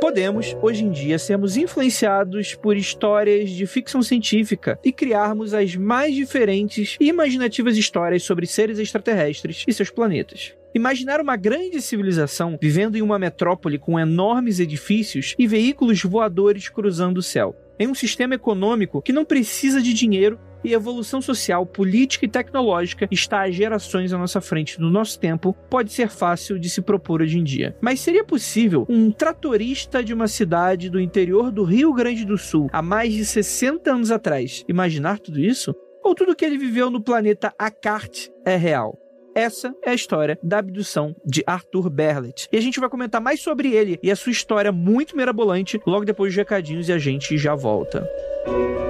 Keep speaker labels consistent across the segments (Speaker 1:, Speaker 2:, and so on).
Speaker 1: Podemos, hoje em dia, sermos influenciados por histórias de ficção científica e criarmos as mais diferentes e imaginativas histórias sobre seres extraterrestres e seus planetas. Imaginar uma grande civilização vivendo em uma metrópole com enormes edifícios e veículos voadores cruzando o céu. Em um sistema econômico que não precisa de dinheiro e evolução social, política e tecnológica está a gerações à nossa frente no nosso tempo, pode ser fácil de se propor hoje em dia. Mas seria possível um tratorista de uma cidade do interior do Rio Grande do Sul há mais de 60 anos atrás imaginar tudo isso? Ou tudo que ele viveu no planeta Akart é real? Essa é a história da abdução de Arthur Berlet. E a gente vai comentar mais sobre ele e a sua história muito mirabolante logo depois dos recadinhos e a gente já volta.
Speaker 2: Não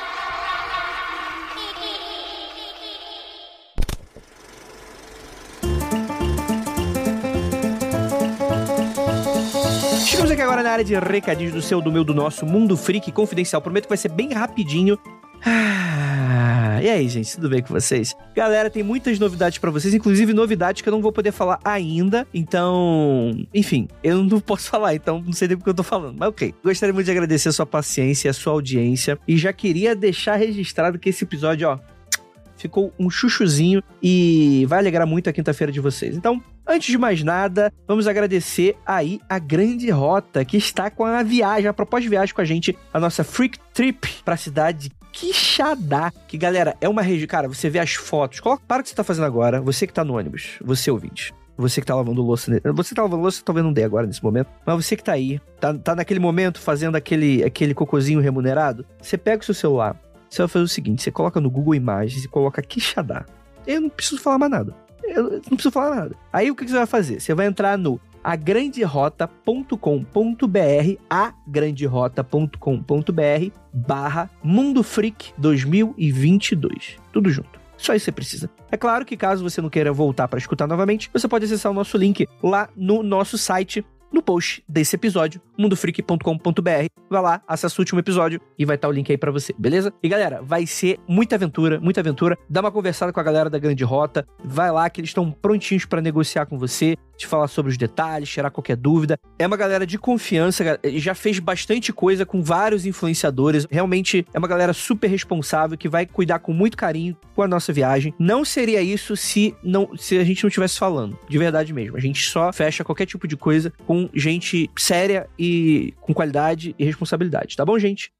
Speaker 1: Área de recadinhos do seu, do meu, do nosso Mundo Freak Confidencial. Prometo que vai ser bem rapidinho. Ah, e aí, gente, tudo bem com vocês? Galera, tem muitas novidades pra vocês, inclusive novidades que eu não vou poder falar ainda. Então, enfim, eu não posso falar, então não sei nem porque eu tô falando, mas ok. Gostaria muito de agradecer a sua paciência, a sua audiência e já queria deixar registrado que esse episódio, ó, ficou um chuchuzinho e vai alegrar muito a quinta-feira de vocês. Então, antes de mais nada, vamos agradecer aí a Grande Rota, que está com a viagem, a proposta de viagem com a gente, a nossa Freak Trip pra cidade de Quixadá. Que, galera, é uma região... Cara, você vê as fotos, coloca, para o que você tá fazendo agora, você que tá no ônibus, você ouvinte. Você que tá lavando louça. Você que tá lavando louça, talvez não dê agora nesse momento. Mas você que tá aí, tá, tá naquele momento fazendo aquele, aquele cocôzinho remunerado, você pega o seu celular, você vai fazer o seguinte: você coloca no Google Imagens e coloca Quixadá. Eu não preciso falar mais nada. Eu não preciso falar nada. Aí o que você vai fazer? Você vai entrar no agranderota.com.br, agranderota.com.br barra Mundo Freak 2022. Tudo junto. Só isso você precisa. É claro que caso você não queira voltar para escutar novamente, você pode acessar o nosso link lá no nosso site, no post desse episódio, mundofreak.com.br. Vai lá, acessa o último episódio e vai estar o link aí pra você, beleza? E galera, vai ser muita aventura, muita aventura. Dá uma conversada com a galera da Grande Rota. Vai lá que eles estão prontinhos pra negociar com você, te falar sobre os detalhes, tirar qualquer dúvida. É uma galera de confiança, já fez bastante coisa com vários influenciadores. Realmente é uma galera super responsável que vai cuidar com muito carinho com a nossa viagem. Não seria isso se não se a gente não estivesse falando, de verdade mesmo. A gente só fecha qualquer tipo de coisa com gente séria e com qualidade e responsabilidade, tá bom, gente?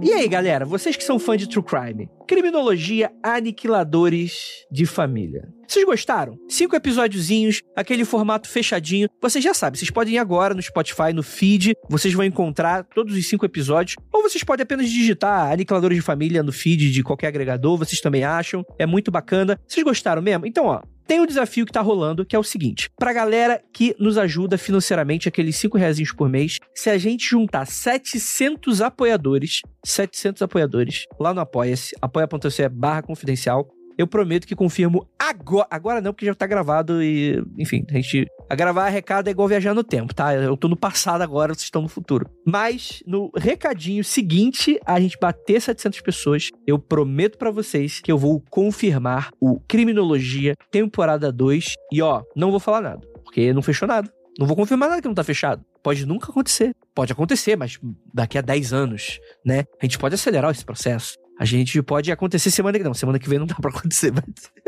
Speaker 1: E aí, galera, vocês que são fãs de True Crime, Criminologia Aniquiladores de Família. Vocês gostaram? Cinco episódiozinhos, aquele formato fechadinho. Vocês já sabem, vocês podem ir agora no Spotify, no feed, vocês vão encontrar todos os cinco episódios. Ou vocês podem apenas digitar Aniquiladores de Família no feed de qualquer agregador, vocês também acham. É muito bacana. Vocês gostaram mesmo? Então, ó, tem um desafio que tá rolando, que é o seguinte: pra galera que nos ajuda financeiramente, aqueles 5 reais por mês, se a gente juntar 700 apoiadores, 700 apoiadores, lá no Apoia-se, apoia.se barra confidencial, eu prometo que confirmo agora. Agora não, porque já tá gravado e. Enfim, a gente. A gravar recado é igual viajar no tempo, tá? Eu tô no passado agora, vocês estão no futuro. Mas no recadinho seguinte, a gente bater 700 pessoas, eu prometo pra vocês que eu vou confirmar o Criminologia temporada 2. E ó, não vou falar nada, porque não fechou nada. Não vou confirmar nada que não tá fechado. Pode nunca acontecer. Pode acontecer, mas daqui a 10 anos, né? A gente pode acelerar esse processo. A gente pode acontecer semana que não, semana que vem não dá pra acontecer, mas...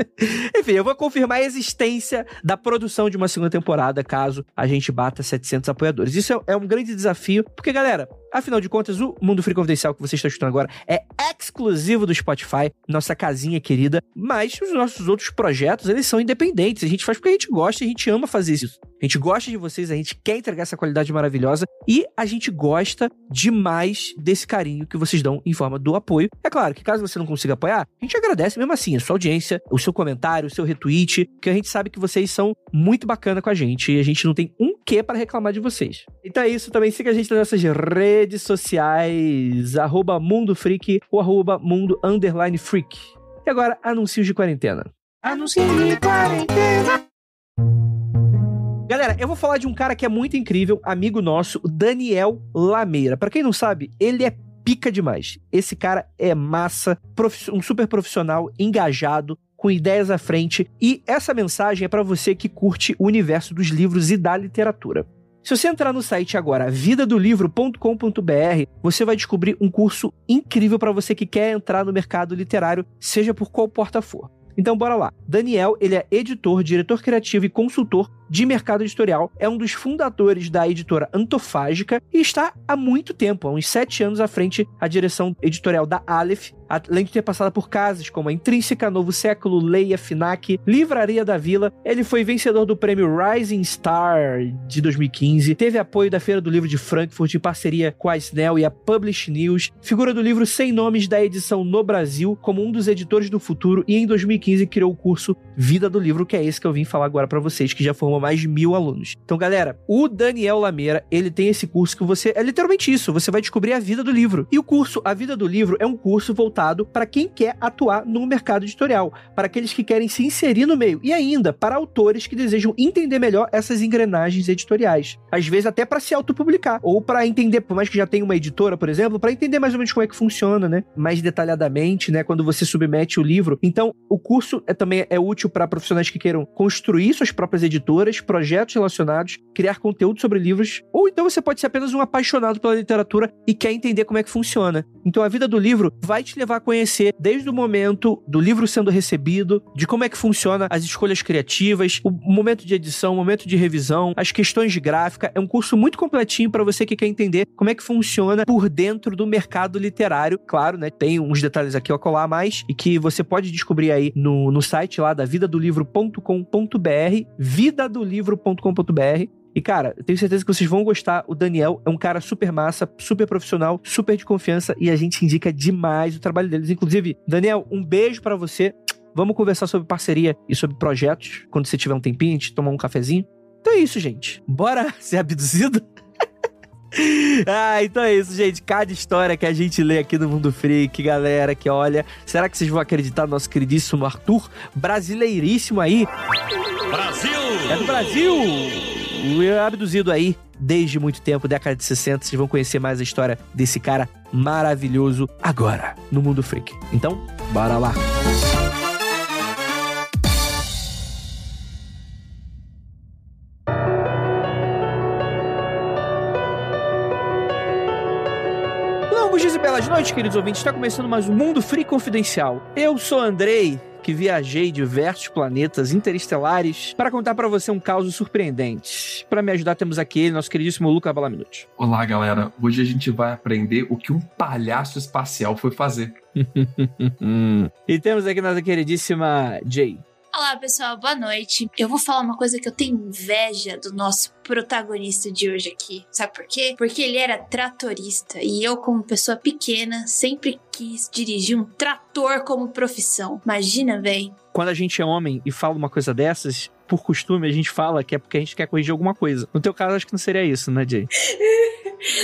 Speaker 1: Enfim, eu vou confirmar a existência da produção de uma segunda temporada caso a gente bata 700 apoiadores. Isso é, é um grande desafio, porque galera, afinal de contas, o Mundo Free Confidencial que você está escutando agora é exclusivo do Spotify, nossa casinha querida, mas os nossos outros projetos, eles são independentes, a gente faz porque a gente gosta a gente ama fazer isso. A gente gosta de vocês, a gente quer entregar essa qualidade maravilhosa e a gente gosta demais desse carinho que vocês dão em forma do apoio. É claro que caso você não consiga apoiar, a gente agradece mesmo assim a sua audiência, o seu comentário, o seu retweet, porque a gente sabe que vocês são muito bacana com a gente e a gente não tem um quê para reclamar de vocês. Então é isso, também siga a gente nas nossas redes sociais, arroba Mundo Freak ou arroba Mundo Underline Freak. E agora, anúncios de quarentena. Anúncios de quarentena. Galera, eu vou falar de um cara que é muito incrível, amigo nosso, o Daniel Lameira. Para quem não sabe, ele é pica demais. Esse cara é massa, um super profissional, engajado, com ideias à frente. E essa mensagem é para você que curte o universo dos livros e da literatura. Se você entrar no site agora, vidadolivro.com.br, você vai descobrir um curso incrível para você que quer entrar no mercado literário, seja por qual porta for. Então bora lá. Daniel, ele é editor, diretor criativo e consultor de mercado editorial, é um dos fundadores da editora Antofágica e está há muito tempo, há uns sete anos à frente, a direção editorial da Aleph, além de ter passado por casas como a Intrínseca, Novo Século, Leia, Finac, Livraria da Vila. Ele foi vencedor do prêmio Rising Star de 2015, teve apoio da Feira do Livro de Frankfurt em parceria com a Snell e a Publish News, figura do livro Sem Nomes da edição no Brasil como um dos editores do futuro e em 2015 criou o curso Vida do Livro, que é esse que eu vim falar agora para vocês, que já formou mais de mil alunos. Então, galera, o Daniel Lameira, ele tem esse curso que você. É literalmente isso, você vai descobrir a vida do livro. E o curso A Vida do Livro é um curso voltado para quem quer atuar no mercado editorial, para aqueles que querem se inserir no meio, e ainda para autores que desejam entender melhor essas engrenagens editoriais. Às vezes, até para se autopublicar, ou para entender, por mais que já tenha uma editora, por exemplo, para entender mais ou menos como é que funciona, né? Mais detalhadamente, né? Quando você submete o livro. Então, o curso é, também é útil para profissionais que queiram construir suas próprias editoras projetos relacionados, criar conteúdo sobre livros, ou então você pode ser apenas um apaixonado pela literatura e quer entender como é que funciona. Então a vida do livro vai te levar a conhecer desde o momento do livro sendo recebido, de como é que funciona as escolhas criativas, o momento de edição, o momento de revisão, as questões de gráfica. É um curso muito completinho para você que quer entender como é que funciona por dentro do mercado literário. Claro, né? Tem uns detalhes aqui a colar mais e que você pode descobrir aí no, no site lá da vidadolivro.com.br, vida do livro.com.br. E, cara, tenho certeza que vocês vão gostar. O Daniel é um cara super massa, super profissional, super de confiança e a gente indica demais o trabalho deles. Inclusive, Daniel, um beijo para você. Vamos conversar sobre parceria e sobre projetos quando você tiver um tempinho, a gente tomar um cafezinho. Então é isso, gente. Bora ser abduzido? ah, então é isso, gente. Cada história que a gente lê aqui no Mundo Freak, galera, que olha. Será que vocês vão acreditar no nosso queridíssimo Arthur, brasileiríssimo aí?
Speaker 2: Brasil!
Speaker 1: É do Brasil! O abduzido aí desde muito tempo, década de 60. Vocês vão conhecer mais a história desse cara maravilhoso agora no Mundo Freak. Então, bora lá! Longos e noites, queridos ouvintes. Está começando mais um Mundo Free Confidencial. Eu sou Andrei que viajei diversos planetas interestelares para contar para você um caso surpreendente. Para me ajudar, temos aqui nosso queridíssimo Luca Balaminuti.
Speaker 3: Olá, galera. Hoje a gente vai aprender o que um palhaço espacial foi fazer.
Speaker 1: e temos aqui nossa queridíssima Jay.
Speaker 4: Olá, pessoal, boa noite. Eu vou falar uma coisa que eu tenho inveja do nosso protagonista de hoje aqui. Sabe por quê? Porque ele era tratorista e eu, como pessoa pequena, sempre quis dirigir um trator como profissão. Imagina, véi.
Speaker 1: Quando a gente é homem e fala uma coisa dessas, por costume, a gente fala que é porque a gente quer corrigir alguma coisa. No teu caso, acho que não seria isso, né, Jay?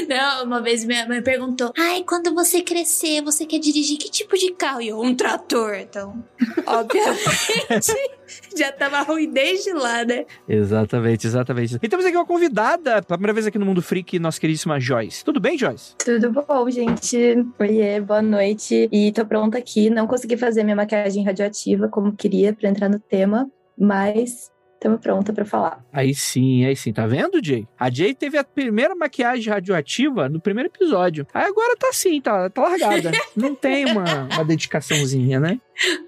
Speaker 4: Não, uma vez minha mãe perguntou: Ai, quando você crescer, você quer dirigir que tipo de carro? E eu, um trator. Então, obviamente, já tava ruim desde lá, né?
Speaker 1: Exatamente, exatamente. E temos aqui uma convidada, pela primeira vez aqui no Mundo Freak, nossa queridíssima Joyce. Tudo bem, Joyce?
Speaker 5: Tudo bom, gente. Oiê, boa noite. E tô pronta aqui. Não consegui fazer minha maquiagem radioativa como queria para entrar no tema, mas Estamos pronta para falar.
Speaker 1: Aí sim, aí sim. Tá vendo, Jay? A Jay teve a primeira maquiagem radioativa no primeiro episódio. Aí agora tá assim, tá, tá largada. Não tem uma, uma dedicaçãozinha, né?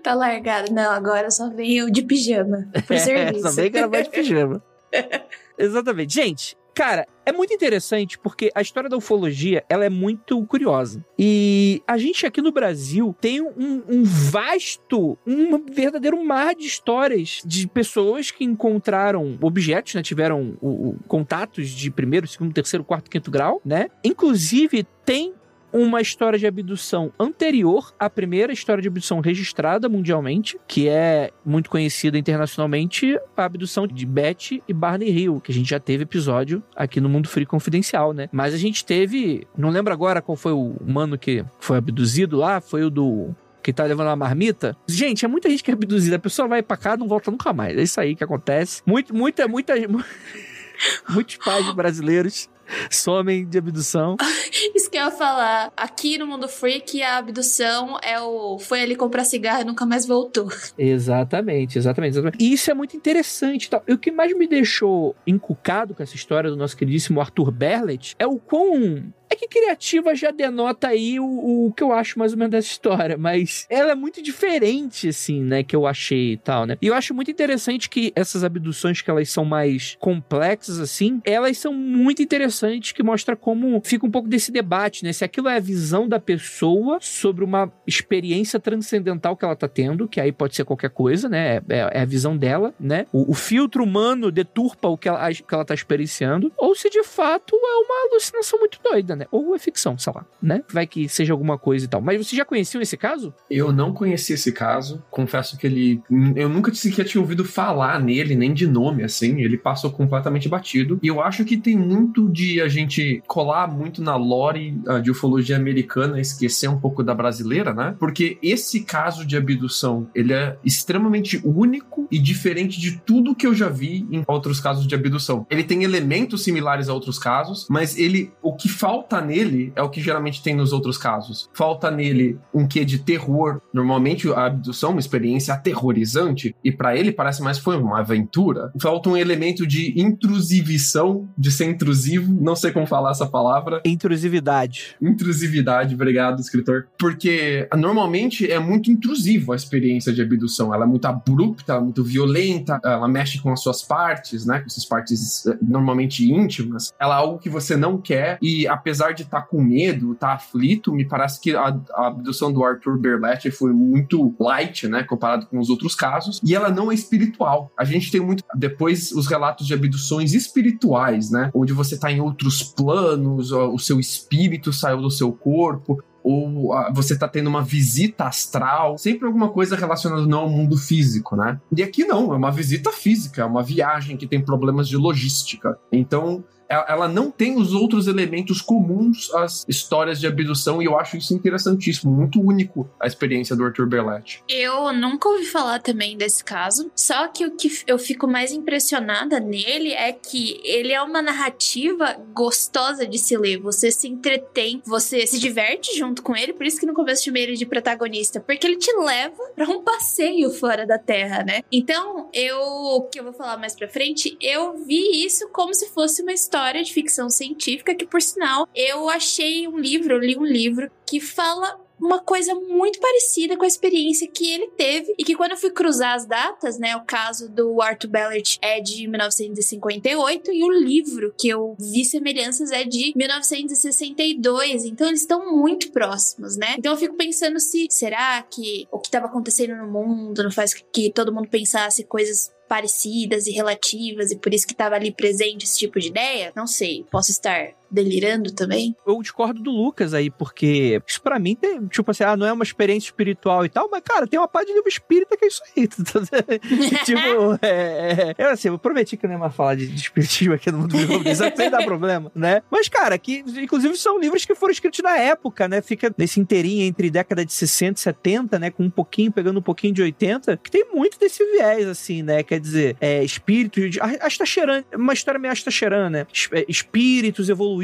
Speaker 4: Tá largada. Não, agora só venho de pijama. Por
Speaker 1: é,
Speaker 4: serviço.
Speaker 1: Só vem gravar de pijama. Exatamente. Gente, Cara, é muito interessante porque a história da ufologia ela é muito curiosa. E a gente aqui no Brasil tem um, um vasto, um verdadeiro mar de histórias de pessoas que encontraram objetos, né? Tiveram o, o, contatos de primeiro, segundo, terceiro, quarto, quinto grau, né? Inclusive, tem uma história de abdução anterior à primeira história de abdução registrada mundialmente, que é muito conhecida internacionalmente, a abdução de Betty e Barney Hill, que a gente já teve episódio aqui no Mundo Free Confidencial, né? Mas a gente teve, não lembro agora qual foi o mano que foi abduzido lá, foi o do que tá levando uma marmita. Gente, é muita gente que é abduzida. A pessoa vai pra cá não volta nunca mais. É isso aí que acontece. Muito, muita, muita. Muitos pais brasileiros somem de abdução.
Speaker 4: Isso que eu ia falar. Aqui no Mundo Freak, a abdução é o. Foi ali comprar cigarro e nunca mais voltou.
Speaker 1: Exatamente, exatamente, exatamente. E isso é muito interessante. Tá? E o que mais me deixou encucado com essa história do nosso queridíssimo Arthur Berlet é o quão que criativa já denota aí o, o que eu acho mais ou menos dessa história, mas ela é muito diferente, assim, né, que eu achei e tal, né? E eu acho muito interessante que essas abduções que elas são mais complexas, assim, elas são muito interessantes, que mostra como fica um pouco desse debate, né? Se aquilo é a visão da pessoa sobre uma experiência transcendental que ela tá tendo, que aí pode ser qualquer coisa, né? É, é, é a visão dela, né? O, o, filtro humano deturpa o que ela, que ela tá experienciando, ou se de fato é uma alucinação muito doida, né? Ou é ficção, sei lá, né? Vai que seja alguma coisa e tal. Mas você já conhecia esse caso?
Speaker 3: Eu não conhecia esse caso. Confesso que ele. Eu nunca sequer tinha ouvido falar nele, nem de nome, assim. Ele passou completamente batido. E eu acho que tem muito de a gente colar muito na lore uh, de ufologia americana, esquecer um pouco da brasileira, né? Porque esse caso de abdução, ele é extremamente único e diferente de tudo que eu já vi em outros casos de abdução. Ele tem elementos similares a outros casos, mas ele. O que falta falta nele é o que geralmente tem nos outros casos. Falta nele um quê de terror. Normalmente a abdução é uma experiência aterrorizante e para ele parece mais foi uma aventura. Falta um elemento de intrusivição, de ser intrusivo, não sei como falar essa palavra.
Speaker 1: Intrusividade.
Speaker 3: Intrusividade, obrigado, escritor. Porque normalmente é muito intrusivo a experiência de abdução. Ela é muito abrupta, ela é muito violenta, ela mexe com as suas partes, né? Com suas partes eh, normalmente íntimas. Ela é algo que você não quer e apesar apesar de estar tá com medo, estar tá aflito, me parece que a, a, abdução do Arthur Berlett foi muito light, né, comparado com os outros casos, e ela não é espiritual. A gente tem muito depois os relatos de abduções espirituais, né, onde você está em outros planos, o seu espírito saiu do seu corpo, ou ah, você está tendo uma visita astral, sempre alguma coisa relacionada não ao mundo físico, né? E aqui não, é uma visita física, é uma viagem que tem problemas de logística. Então, ela não tem os outros elementos comuns às histórias de abdução e eu acho isso interessantíssimo, muito único a experiência do Arthur Berlett.
Speaker 4: Eu nunca ouvi falar também desse caso, só que o que eu fico mais impressionada nele é que ele é uma narrativa gostosa de se ler, você se entretém, você se diverte junto com ele, por isso que no começo chamei ele de protagonista, porque ele te leva para um passeio fora da Terra, né? Então, eu, que eu vou falar mais pra frente, eu vi isso como se fosse uma história história de ficção científica que, por sinal, eu achei um livro, eu li um livro que fala uma coisa muito parecida com a experiência que ele teve e que quando eu fui cruzar as datas, né, o caso do Arthur Ballard é de 1958 e o livro que eu vi semelhanças é de 1962, então eles estão muito próximos, né? Então eu fico pensando se será que o que estava acontecendo no mundo não faz que todo mundo pensasse coisas parecidas e relativas e por isso que estava ali presente esse tipo de ideia? Não sei, posso estar delirando também?
Speaker 1: Eu discordo do Lucas aí, porque isso pra mim tem, tipo assim, ah, não é uma experiência espiritual e tal, mas, cara, tem uma parte de livro espírita que é isso aí. tipo, é, é, Eu, assim, eu prometi que eu não ia mais falar de, de espiritismo aqui no mundo do sem dar problema, né? Mas, cara, que, inclusive, são livros que foram escritos na época, né? Fica nesse inteirinho entre década de 60 e 70, né? Com um pouquinho, pegando um pouquinho de 80, que tem muito desse viés, assim, né? Quer dizer, é, espíritos, Astacheran, uma história meio Astacheran, né? É, espíritos evoluídos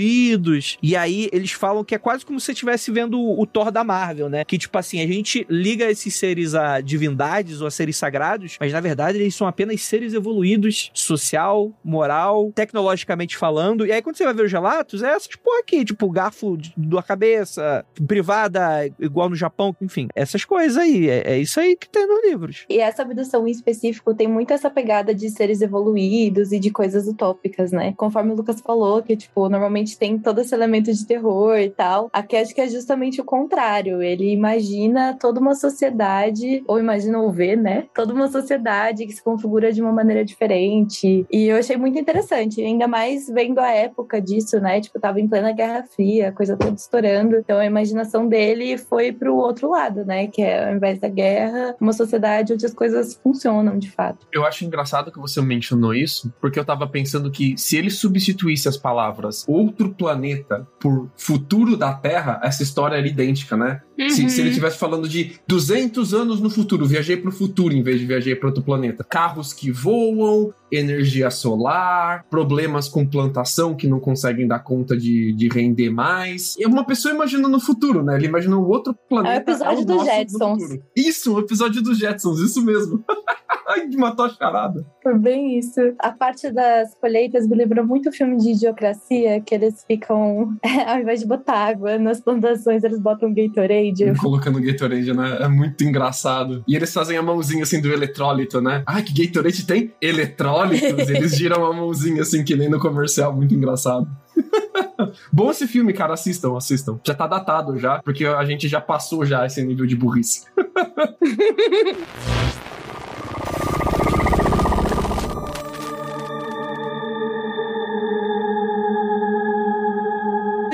Speaker 1: E aí eles falam que é quase como se você estivesse vendo o, o Thor da Marvel, né? Que tipo assim, a gente liga esses seres a divindades ou a seres sagrados, mas na verdade eles são apenas seres evoluídos, social, moral, tecnologicamente falando. E aí quando você vai ver os relatos, é essas porra aqui, tipo garfo da cabeça, privada, igual no Japão, enfim, essas coisas aí. É, é isso aí que tem nos livros.
Speaker 5: E essa abdução em específico tem muito essa pegada de seres evoluídos e de coisas utópicas, né? Conforme o Lucas falou, que, tipo, normalmente tem todo esse elemento de terror e tal. Aqui acho que é justamente o contrário. Ele imagina toda uma sociedade, ou imagina ou vê, né? Toda uma sociedade que se configura de uma maneira diferente. E eu achei muito interessante, ainda mais vendo a época disso, né? Tipo, tava em plena Guerra Fria, a coisa toda estourando. Então a imaginação dele foi pro outro lado, né? Que é, ao invés da guerra, uma sociedade onde as coisas funcionam de fato.
Speaker 3: Eu acho engraçado que você mencionou isso, porque eu tava pensando que se ele substituísse as palavras outro planeta por futuro da Terra, essa história era idêntica, né? Uhum. Se, se, ele estivesse falando de 200 anos no futuro, viajei pro futuro em vez de viajei para outro planeta. Carros que voam, energia solar, problemas com plantação que não conseguem dar conta de, de render mais. E uma pessoa imaginando no futuro, né? Ele imaginou outro planeta.
Speaker 5: É o episódio é dos Jetsons.
Speaker 3: Isso, o episódio dos Jetsons, isso mesmo. Ai, matou a charada.
Speaker 5: Foi bem isso. A parte das colheitas me lembrou muito o filme de idiocracia, que eles ficam, ao invés de botar água nas plantações, eles botam Gatorade.
Speaker 3: Colocando Gatorade, né? É muito engraçado. E eles fazem a mãozinha assim do eletrólito, né? Ah, que Gatorade tem? Eletrólitos. eles giram a mãozinha assim, que nem no comercial. Muito engraçado. Bom esse filme, cara. Assistam, assistam. Já tá datado já, porque a gente já passou já esse nível de burrice.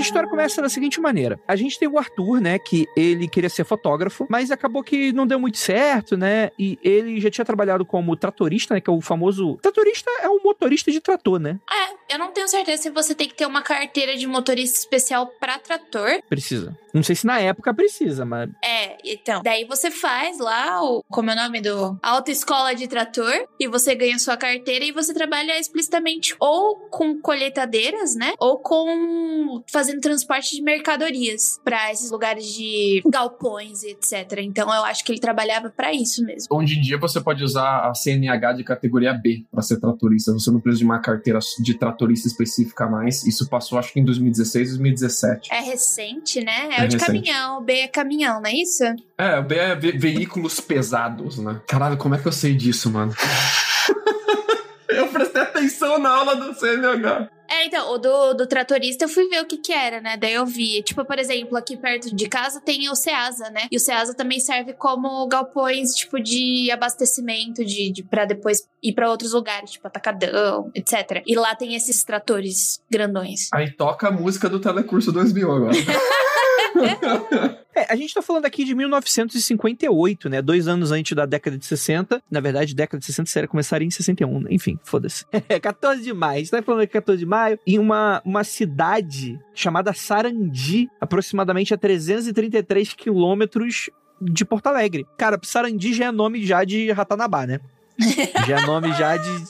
Speaker 1: A história começa da seguinte maneira: a gente tem o Arthur, né, que ele queria ser fotógrafo, mas acabou que não deu muito certo, né? E ele já tinha trabalhado como tratorista, né, que é o famoso tratorista é um motorista de trator, né?
Speaker 4: É, eu não tenho certeza se você tem que ter uma carteira de motorista especial para trator.
Speaker 1: Precisa. Não sei se na época precisa, mas.
Speaker 4: É, então. Daí você faz lá o. Como é o nome do. Autoescola de trator. E você ganha sua carteira e você trabalha explicitamente ou com colheitadeiras, né? Ou com. fazendo transporte de mercadorias para esses lugares de galpões e etc. Então eu acho que ele trabalhava para isso mesmo.
Speaker 3: Hoje em dia você pode usar a CNH de categoria B para ser tratorista. Você não precisa de uma carteira de tratorista específica mais. Isso passou acho que em 2016, 2017.
Speaker 4: É recente, né? É, é o de recente. caminhão. O B é caminhão, não é isso?
Speaker 3: É, o B é ve veículos pesados, né? Caralho, como é que eu sei disso, mano? na aula do CNH.
Speaker 4: É, então, o do, do tratorista eu fui ver o que que era, né? Daí eu vi, tipo, por exemplo, aqui perto de casa tem o Ceasa, né? E o Ceasa também serve como galpões, tipo, de abastecimento, de, de para depois ir para outros lugares, tipo Atacadão, etc. E lá tem esses tratores grandões.
Speaker 3: Aí toca a música do Telecurso 2000 agora.
Speaker 1: É, a gente tá falando aqui de 1958, né? Dois anos antes da década de 60. Na verdade, década de 60 seria começaria em 61. Né? Enfim, foda-se. 14 de maio. Você tá falando aqui 14 de maio. Em uma, uma cidade chamada Sarandi, aproximadamente a 333 quilômetros de Porto Alegre. Cara, Sarandi já é nome já de Ratanabá, né? já é nome já de,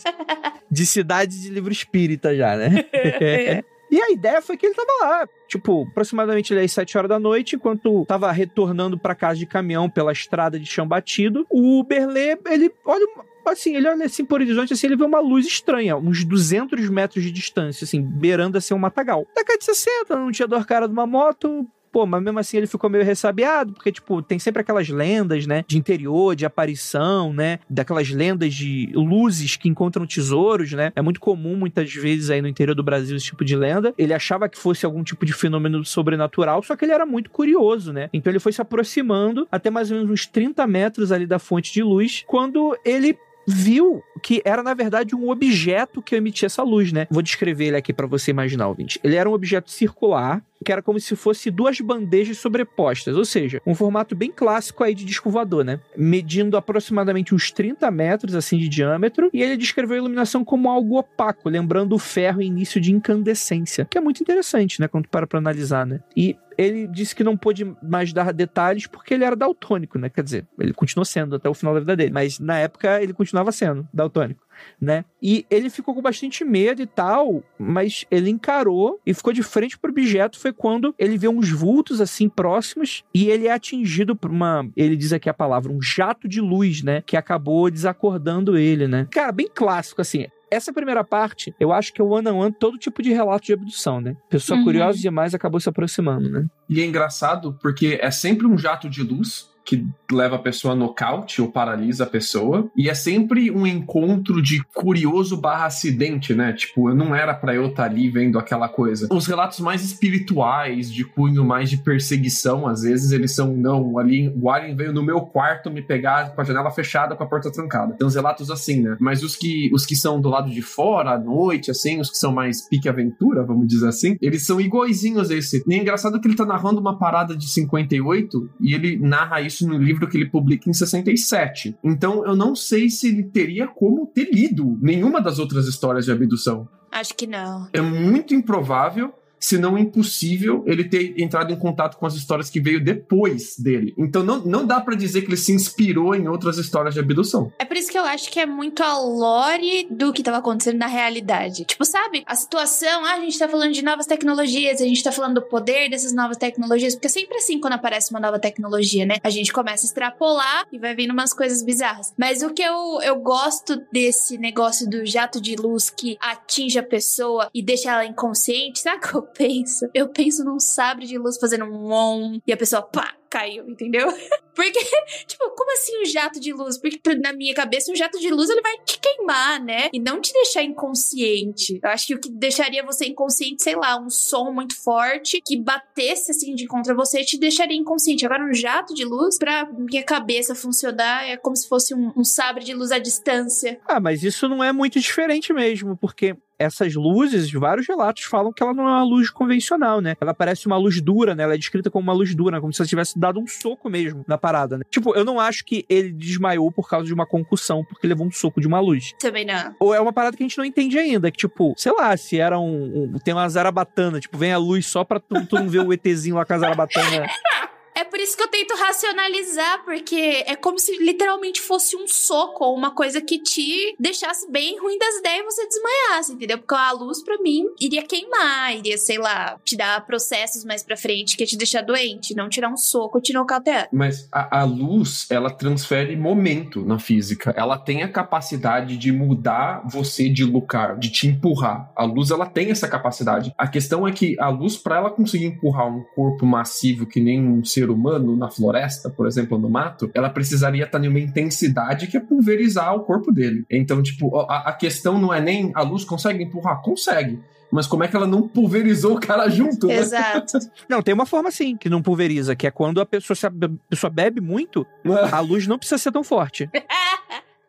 Speaker 1: de cidade de livro espírita já, né? E a ideia foi que ele tava lá, tipo, aproximadamente às 7 horas da noite, enquanto tava retornando para casa de caminhão pela estrada de chão batido, o Berlê, ele olha assim, ele olha assim por horizonte, assim, ele vê uma luz estranha, uns 200 metros de distância, assim, beirando a ser um matagal. Década de 60, não tinha dor cara de uma moto, Pô, mas mesmo assim ele ficou meio ressabiado, porque, tipo, tem sempre aquelas lendas, né? De interior, de aparição, né? Daquelas lendas de luzes que encontram tesouros, né? É muito comum, muitas vezes, aí no interior do Brasil, esse tipo de lenda. Ele achava que fosse algum tipo de fenômeno sobrenatural, só que ele era muito curioso, né? Então ele foi se aproximando até mais ou menos uns 30 metros ali da fonte de luz, quando ele viu que era na verdade um objeto que emitia essa luz, né? Vou descrever ele aqui para você imaginar, ouvinte. Ele era um objeto circular que era como se fosse duas bandejas sobrepostas, ou seja, um formato bem clássico aí de disco voador, né? Medindo aproximadamente uns 30 metros assim de diâmetro, e ele descreveu a iluminação como algo opaco, lembrando o ferro em início de incandescência, que é muito interessante, né, quando para para analisar, né? E ele disse que não pôde mais dar detalhes porque ele era daltônico, né? Quer dizer, ele continuou sendo até o final da vida dele, mas na época ele continuava sendo daltônico. Né? E ele ficou com bastante medo e tal, mas ele encarou e ficou de frente pro objeto. Foi quando ele vê uns vultos assim próximos e ele é atingido por uma, ele diz aqui a palavra, um jato de luz, né? Que acabou desacordando ele, né? Cara, bem clássico assim. Essa primeira parte, eu acho que é o one on one todo tipo de relato de abdução, né? Pessoa
Speaker 4: Uhum.
Speaker 1: curiosa demais acabou se aproximando, né?
Speaker 3: E é engraçado porque é sempre um jato de luz que leva a pessoa a nocaute ou paralisa a pessoa. E é sempre um encontro de curioso barra acidente, né? Tipo, eu não era pra eu estar ali vendo aquela coisa. Os relatos mais espirituais, de cunho mais de perseguição, às vezes eles são, não, ali o alien veio no meu quarto me pegar com a janela fechada, com a porta trancada. Tem uns relatos assim, né? Mas os que, os que são do lado de fora, à noite, assim, os que são mais pique aventura, vamos dizer assim, eles são iguaizinhos a esse. E é engraçado que ele tá narrando uma parada de 58 e ele narra isso no livro que ele publica em 67. Então eu não sei se ele teria como ter lido nenhuma das outras histórias de abdução.
Speaker 4: Acho que não.
Speaker 3: É muito improvável, se não impossível, ele ter entrado em contato com as histórias que veio depois dele. Então não, não dá pra dizer que ele se inspirou em outras histórias de abdução.
Speaker 4: É por isso que eu acho que é muito a lore do que tava acontecendo na realidade. Tipo, sabe? A situação, ah, a gente tá falando de novas tecnologias, a gente tá falando do poder dessas novas tecnologias, porque é sempre assim quando aparece uma nova tecnologia, né? A gente começa a extrapolar e vai vindo umas coisas bizarras. Mas o que eu, eu gosto desse negócio do jato de luz que atinge a pessoa e deixa ela inconsciente, sabe penso? Eu penso num sabre de luz fazendo um on e a pessoa, pá, caiu, entendeu? Porque, tipo, como assim um jato de luz? Porque na minha cabeça, um jato de luz ele vai te queimar, né? E não te deixar inconsciente. Eu acho que o que deixaria você inconsciente, sei lá, um som muito forte que batesse assim de contra você te deixaria inconsciente. Agora, um jato de luz, pra minha cabeça funcionar, é como se fosse um, um sabre de luz à distância.
Speaker 1: Ah, mas isso não é muito diferente mesmo, porque essas luzes, vários relatos falam que ela não é uma luz convencional, né? Ela parece uma luz dura, né? Ela é descrita como uma luz dura, como se ela tivesse dado um soco mesmo na parada, né? Tipo, eu não acho que ele desmaiou por causa de uma concussão, porque levou um soco de uma luz.
Speaker 4: Também não.
Speaker 1: Ou é uma parada que a gente não entende ainda, que tipo, sei lá, se era um... um- tem uma zarabatana, tipo, vem a luz só pra tu, tu não ver o ETzinho lá com a zarabatana.
Speaker 4: É por isso que eu tento racionalizar, porque é como se literalmente fosse um soco ou uma coisa que te deixasse bem ruim das ideias e você desmaiasse, entendeu? Porque a luz, pra mim, iria queimar, iria, sei lá, te dar processos mais pra frente que ia te deixar doente, não tirar um soco, te nocautear.
Speaker 3: Mas a, a luz, ela transfere momento na física. Ela tem a capacidade de mudar você de lugar, de te empurrar. A luz, ela tem essa capacidade. A questão é que a luz, para ela conseguir empurrar um corpo massivo que nem um ser humano na floresta, por exemplo, no mato, ela precisaria estar em uma intensidade que é pulverizar o corpo dele. Então, tipo, a, a questão não é nem a luz consegue empurrar? Consegue. Mas como é que ela não pulverizou o cara junto, né?
Speaker 4: Exato.
Speaker 1: Não, tem uma forma sim, que não pulveriza, que é quando a pessoa, se a pessoa bebe muito, a luz não precisa ser tão forte.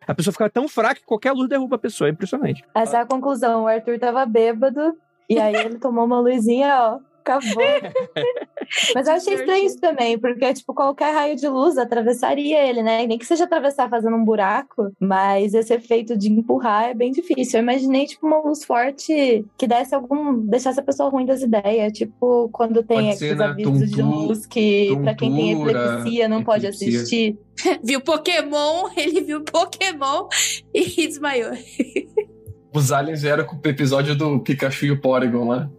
Speaker 1: A pessoa fica tão fraca que qualquer luz derruba a pessoa. É impressionante.
Speaker 5: Essa é a conclusão. O Arthur tava bêbado e aí ele tomou uma luzinha, ó. Acabou. Mas eu achei estranho isso também, porque, tipo, qualquer raio de luz atravessaria ele, né? Nem que seja atravessar fazendo um buraco, mas esse efeito de empurrar é bem difícil. Eu imaginei, tipo, uma luz forte que desse algum. deixasse a pessoa ruim das ideias. Tipo, quando tem
Speaker 3: Pode ser,
Speaker 5: aqueles
Speaker 3: né?
Speaker 5: avisos de luz que, pra quem tem
Speaker 3: tontura,
Speaker 5: epilepsia, não pode
Speaker 3: epilepsia.
Speaker 5: assistir.
Speaker 4: viu Pokémon, ele viu Pokémon e desmaiou.
Speaker 3: Os aliens vieram com o episódio do Pikachu e o Porygon lá.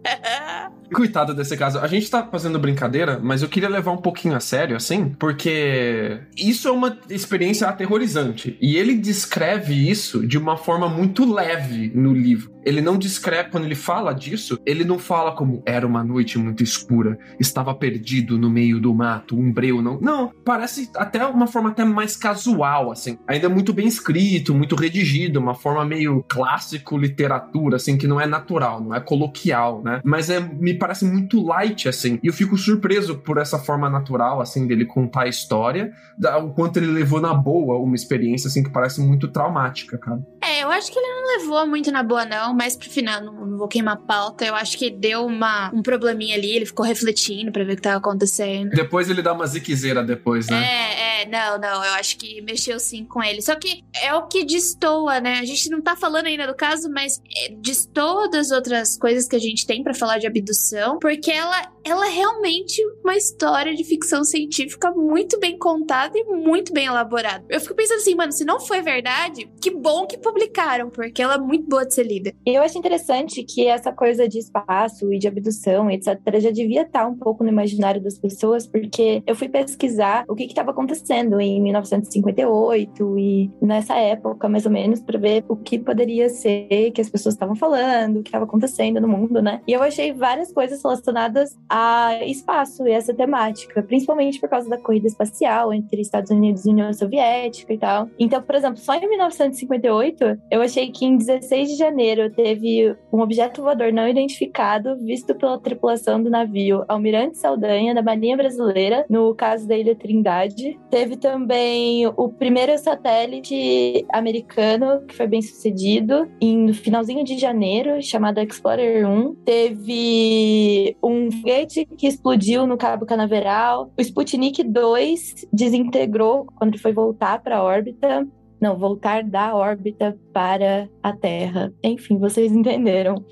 Speaker 3: Coitado desse caso. A gente tá fazendo brincadeira, mas eu queria levar um pouquinho a sério, assim, porque isso é uma experiência aterrorizante. E ele descreve isso de uma forma muito leve no livro. Ele não descreve, quando ele fala disso, ele não fala como era uma noite muito escura, estava perdido no meio do mato, um breu, não. Não, parece até uma forma até mais casual, assim. Ainda muito bem escrito, muito redigido, uma forma meio clássico literatura, assim, que não é natural, não é coloquial, né? Mas é, me parece muito light, assim. E eu fico surpreso por essa forma natural, assim, dele contar a história, da, o quanto ele levou na boa uma experiência, assim, que parece muito traumática, cara.
Speaker 4: É, eu acho que ele não levou muito na boa, não, mas pro final, não, não vou queimar a pauta. Eu acho que deu uma, um probleminha ali, ele ficou refletindo pra ver o que tava acontecendo.
Speaker 3: Depois ele dá uma ziquezeira depois, né?
Speaker 4: É, é, não, não, eu acho que mexeu sim com ele. Só que é o que destoa, né? A gente não tá falando ainda do caso, mas é, destoa das outras coisas que a gente tem pra falar de abdução abdução, porque ela, ela é realmente uma história de ficção científica muito bem contada e muito bem elaborada. Eu fico pensando assim, mano, se não foi verdade, que bom que publicaram, porque ela é muito boa de ser lida.
Speaker 5: E eu acho interessante que essa coisa de espaço e de abdução, etc., já devia estar um pouco no imaginário das pessoas, porque eu fui pesquisar o que estava acontecendo em 1958 e nessa época, mais ou menos, para ver o que poderia ser que as pessoas estavam falando, o que estava acontecendo no mundo, né? E eu achei várias coisas relacionadas a espaço e essa temática, principalmente por causa da corrida espacial entre Estados Unidos e União Soviética e tal. Então, por exemplo, só em 1958, eu achei que em 16 de janeiro teve um objeto voador não identificado visto pela tripulação do navio Almirante Saldanha da Marinha Brasileira, no caso da Ilha Trindade. Teve também o primeiro satélite americano que foi bem sucedido em, no finalzinho de janeiro, chamado Explorer 1. Teve um foguete que explodiu no Cabo Canaveral. O Sputnik 2 desintegrou quando foi voltar para a órbita. Não, voltar da órbita para a Terra. Enfim, vocês entenderam.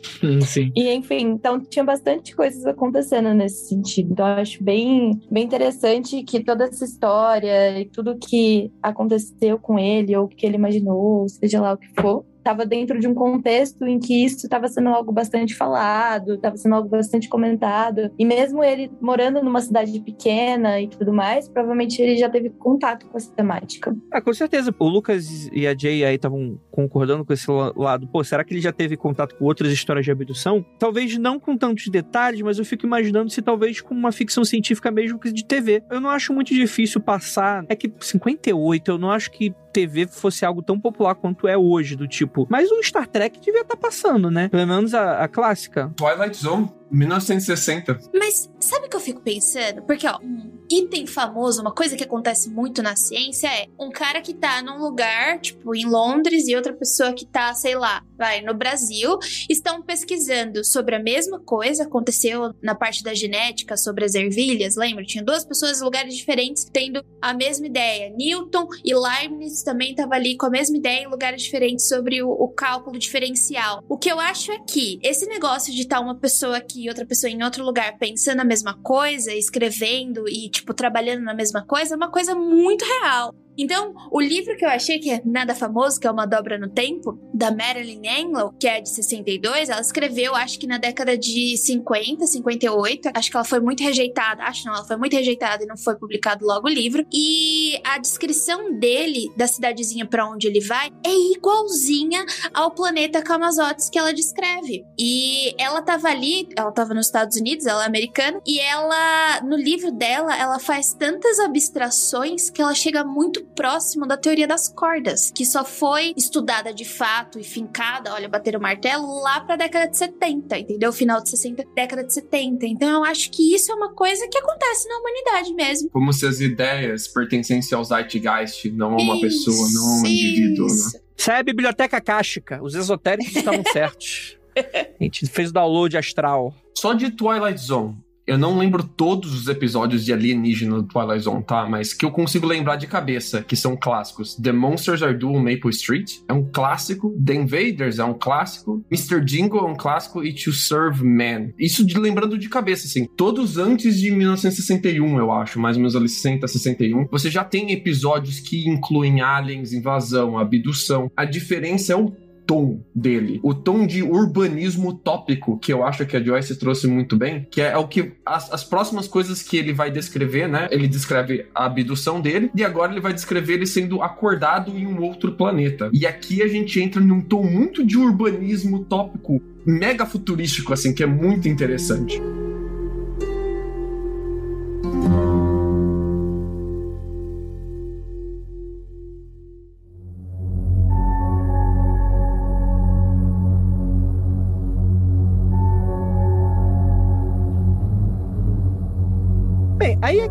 Speaker 1: Sim.
Speaker 5: E enfim, então tinha bastante coisas acontecendo nesse sentido. Então eu acho bem, bem interessante que toda essa história e tudo que aconteceu com ele, ou que ele imaginou, seja lá o que for, estava dentro de um contexto em que isso estava sendo algo bastante falado, estava sendo algo bastante comentado. E mesmo ele morando numa cidade pequena e tudo mais, provavelmente ele já teve contato com essa temática.
Speaker 1: Ah, com certeza. O Lucas e a Jay aí estavam concordando com esse lado. Pô, será que ele já teve contato com outras histórias de abdução? Talvez não com tantos detalhes, mas eu fico imaginando se talvez com uma ficção científica mesmo que de TV. Eu não acho muito difícil passar. É que 58, eu não acho que TV fosse algo tão popular quanto é hoje, do tipo. Mas o Star Trek devia estar tá passando, né? Pelo menos a, a clássica.
Speaker 3: Twilight Zone. 1960.
Speaker 4: Mas sabe o que eu fico pensando? Porque, ó, um item famoso, uma coisa que acontece muito na ciência é um cara que tá num lugar, tipo, em Londres, e outra pessoa que tá, sei lá, vai, no Brasil, estão pesquisando sobre a mesma coisa, aconteceu na parte da genética, sobre as ervilhas, lembra? Tinha duas pessoas em lugares diferentes tendo a mesma ideia. Newton e Leibniz também estavam ali com a mesma ideia em lugares diferentes sobre o, o cálculo diferencial. O que eu acho é que esse negócio de estar tá uma pessoa aqui e outra pessoa em outro lugar pensando a mesma coisa, escrevendo e, tipo, trabalhando na mesma coisa, é uma coisa muito real. Então, o livro que eu achei que é nada famoso, que é Uma Dobra no Tempo, da Marilyn Enlow, que é de 62, ela escreveu, acho que na década de 50, 58. Acho que ela foi muito rejeitada. Acho não, ela foi muito rejeitada e não foi publicado logo o livro. E a descrição dele, da cidadezinha para onde ele vai, é igualzinha ao planeta Camazotes que ela descreve. E ela tava ali, ela tava nos Estados Unidos, ela é americana, e ela, no livro dela, ela faz tantas abstrações que ela chega muito próximo da teoria das cordas, que só foi estudada de fato e fincada, olha, bater o martelo, lá pra década de 70, entendeu? Final de 60, década de 70. Então eu acho que isso é uma coisa que acontece na humanidade mesmo.
Speaker 3: Como se as ideias pertencessem ao zeitgeist, não a uma isso, pessoa, não a um indivíduo, né?
Speaker 1: Isso é a biblioteca cástica. Os esotéricos estavam certos. A gente fez o download astral.
Speaker 3: Só de Twilight Zone, eu não lembro todos os episódios de Alienígena do Twilight Zone, tá? Mas que eu consigo lembrar de cabeça, que são clássicos. The Monsters Are Due on Maple Street é um clássico. The Invaders é um clássico. Mr. Jingle é um clássico. E To Serve Man. Isso de lembrando de cabeça, assim. Todos antes de 1961, eu acho. Mais ou menos ali 60, 61. Você já tem episódios que incluem aliens, invasão, abdução. A diferença é o tom dele, o tom de urbanismo utópico que eu acho que a Joyce trouxe muito bem, que é o que as, as próximas coisas que ele vai descrever, né? Ele descreve a abdução dele e agora ele vai descrever ele sendo acordado em um outro planeta. E aqui a gente entra num tom muito de urbanismo utópico, mega futurístico assim, que é muito interessante.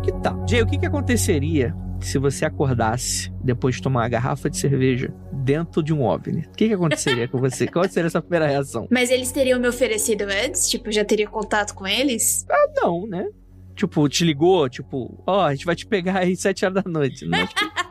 Speaker 1: Que tá. Jay, o que, que aconteceria se você acordasse depois de tomar uma garrafa de cerveja dentro de um OVNI? O que, que aconteceria com você? Qual seria essa primeira reação?
Speaker 4: Mas eles teriam me oferecido antes? Tipo, já teria contato com eles?
Speaker 1: Ah, não, né? Tipo, te ligou, tipo, ó, oh, a gente vai te pegar aí sete horas da noite. Né? Tipo...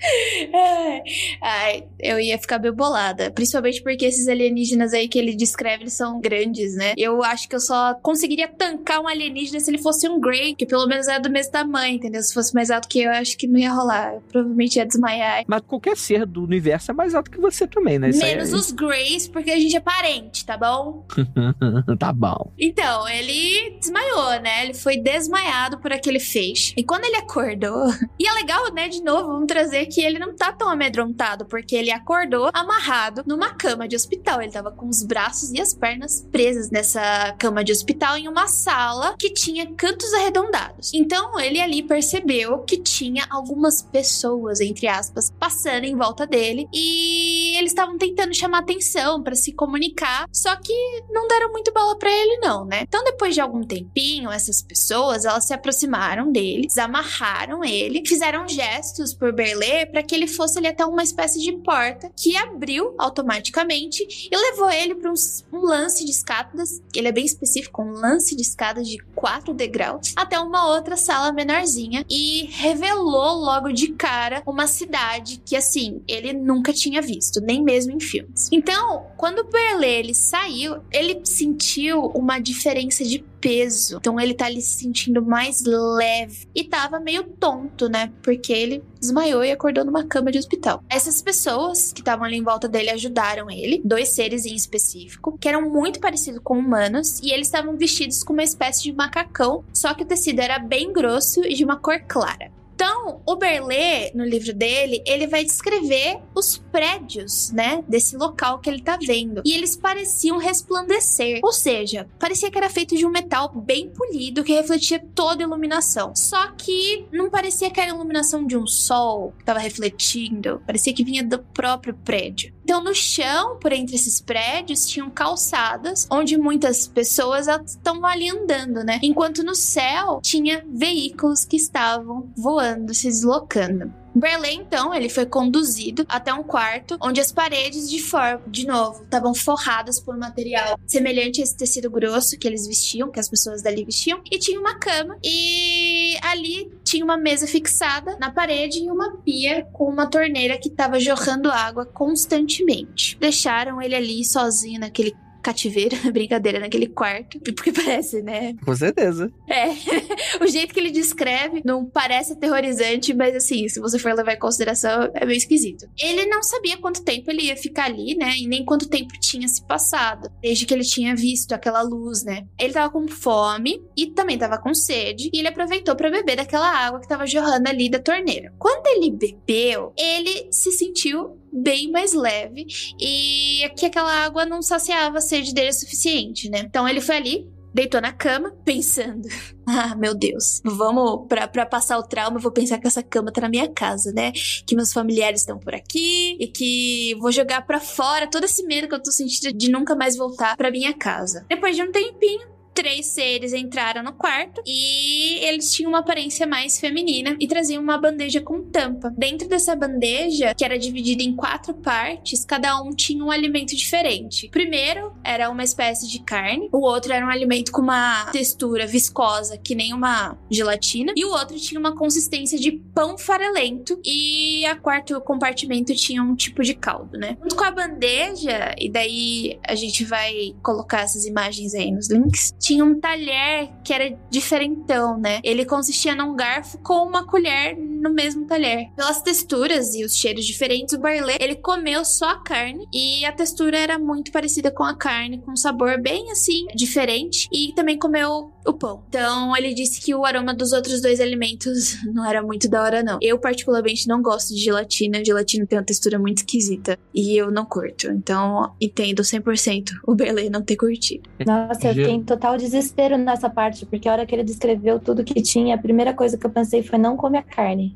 Speaker 4: Ai, eu ia ficar meio bolada. Principalmente porque esses alienígenas aí que ele descreve, eles são grandes, né? Eu acho que eu só conseguiria tancar um alienígena se ele fosse um Grey, que pelo menos é do mesmo tamanho, entendeu? Se fosse mais alto que eu, eu acho que não ia rolar. Eu provavelmente ia desmaiar.
Speaker 1: Mas qualquer ser do universo é mais alto que você também, né? Isso aí
Speaker 4: Menos
Speaker 1: é-
Speaker 4: os Greys, porque a gente é parente, tá bom?
Speaker 1: tá bom.
Speaker 4: Então, ele desmaiou, né? Ele foi desmaiado por aquele feixe. E quando ele acordou. E é legal, né? De novo, vamos trazer que ele não tá tão amedrontado, porque ele acordou amarrado numa cama de hospital. Ele tava com os braços e as pernas presas nessa cama de hospital em uma sala que tinha cantos arredondados. Então, ele ali percebeu que tinha algumas pessoas, entre aspas, passando em volta dele e eles estavam tentando chamar atenção pra se comunicar, só que não deram muito bola pra ele não, né? Então depois de algum tempinho, essas pessoas, elas se aproximaram dele, desamarraram ele, fizeram gestos por Berlê para que ele fosse ali até uma espécie de porta que abriu automaticamente e levou ele para um, um lance de escadas, ele é bem específico, um lance de escadas de quatro degraus, até uma outra sala menorzinha e revelou logo de cara uma cidade que assim, ele nunca tinha visto, nem mesmo em filmes. Então, quando Berlê ele saiu, ele sentiu uma diferença de peso. Então ele tá ali se sentindo mais leve e tava meio tonto, né? Porque ele desmaiou e acordou numa cama de hospital. Essas pessoas que estavam ali em volta dele ajudaram ele, dois seres em específico, que eram muito parecidos com humanos e eles estavam vestidos com uma espécie de macacão, só que o tecido era bem grosso e de uma cor clara. Então, o Berlê, no livro dele, ele vai descrever os prédios, né, desse local que ele tá vendo. E eles pareciam resplandecer. Ou seja, parecia que era feito de um metal bem polido que refletia toda a iluminação. Só que não parecia que era a iluminação de um sol que tava refletindo. Parecia que vinha do próprio prédio. Então, no chão, por entre esses prédios, tinham calçadas onde muitas pessoas estavam ali andando, né? Enquanto no céu tinha veículos que estavam voando, se deslocando. Berlê, então, ele foi conduzido até um quarto onde as paredes de forma, de novo, estavam forradas por um material semelhante a esse tecido grosso que eles vestiam, que as pessoas dali vestiam, e tinha uma cama e ali tinha uma mesa fixada na parede e uma pia com uma torneira que estava jorrando água constantemente. Deixaram ele ali sozinho naquele cativeiro, brincadeira, naquele quarto, porque parece, né?
Speaker 1: Com certeza.
Speaker 4: É, o jeito que ele descreve não parece aterrorizante, mas assim, se você for levar em consideração, é meio esquisito. Ele não sabia quanto tempo ele ia ficar ali, né? E nem quanto tempo tinha se passado, desde que ele tinha visto aquela luz, né? Ele tava com fome e também tava com sede, e ele aproveitou para beber daquela água que tava jorrando ali da torneira. Quando ele bebeu, ele se sentiu bem mais leve e que aquela água não saciava a sede dele o suficiente, né? Então ele foi ali, deitou na cama, pensando: Ah, meu Deus, vamos, pra, pra passar o trauma, eu vou pensar que essa cama tá na minha casa, né? Que meus familiares estão por aqui e que vou jogar pra fora todo esse medo que eu tô sentindo de nunca mais voltar pra minha casa. Depois de um tempinho, três seres entraram no quarto e eles tinham uma aparência mais feminina e traziam uma bandeja com tampa. Dentro dessa bandeja, que era dividida em quatro partes, cada um tinha um alimento diferente. O primeiro era uma espécie de carne, o outro era um alimento com uma textura viscosa, que nem uma gelatina, e o outro tinha uma consistência de pão farelento e a quarto compartimento tinha um tipo de caldo, né? Junto com a bandeja, e daí a gente vai colocar essas imagens aí nos links, tinha um talher que era diferentão, né? Ele consistia num garfo com uma colher no mesmo talher. Pelas texturas e os cheiros diferentes, o Barley, ele comeu só a carne e a textura era muito parecida com a carne, com um sabor bem assim, diferente, e também comeu o pão. Então, ele disse que o aroma dos outros dois alimentos não era muito da hora, não. Eu, particularmente, não gosto de gelatina. Gelatina tem uma textura muito esquisita e eu não curto. Então, entendo 100% o Belê não ter curtido.
Speaker 5: Nossa, eu fiquei em total desespero nessa parte, porque a hora que ele descreveu tudo que tinha, a primeira coisa que eu pensei foi não come a carne.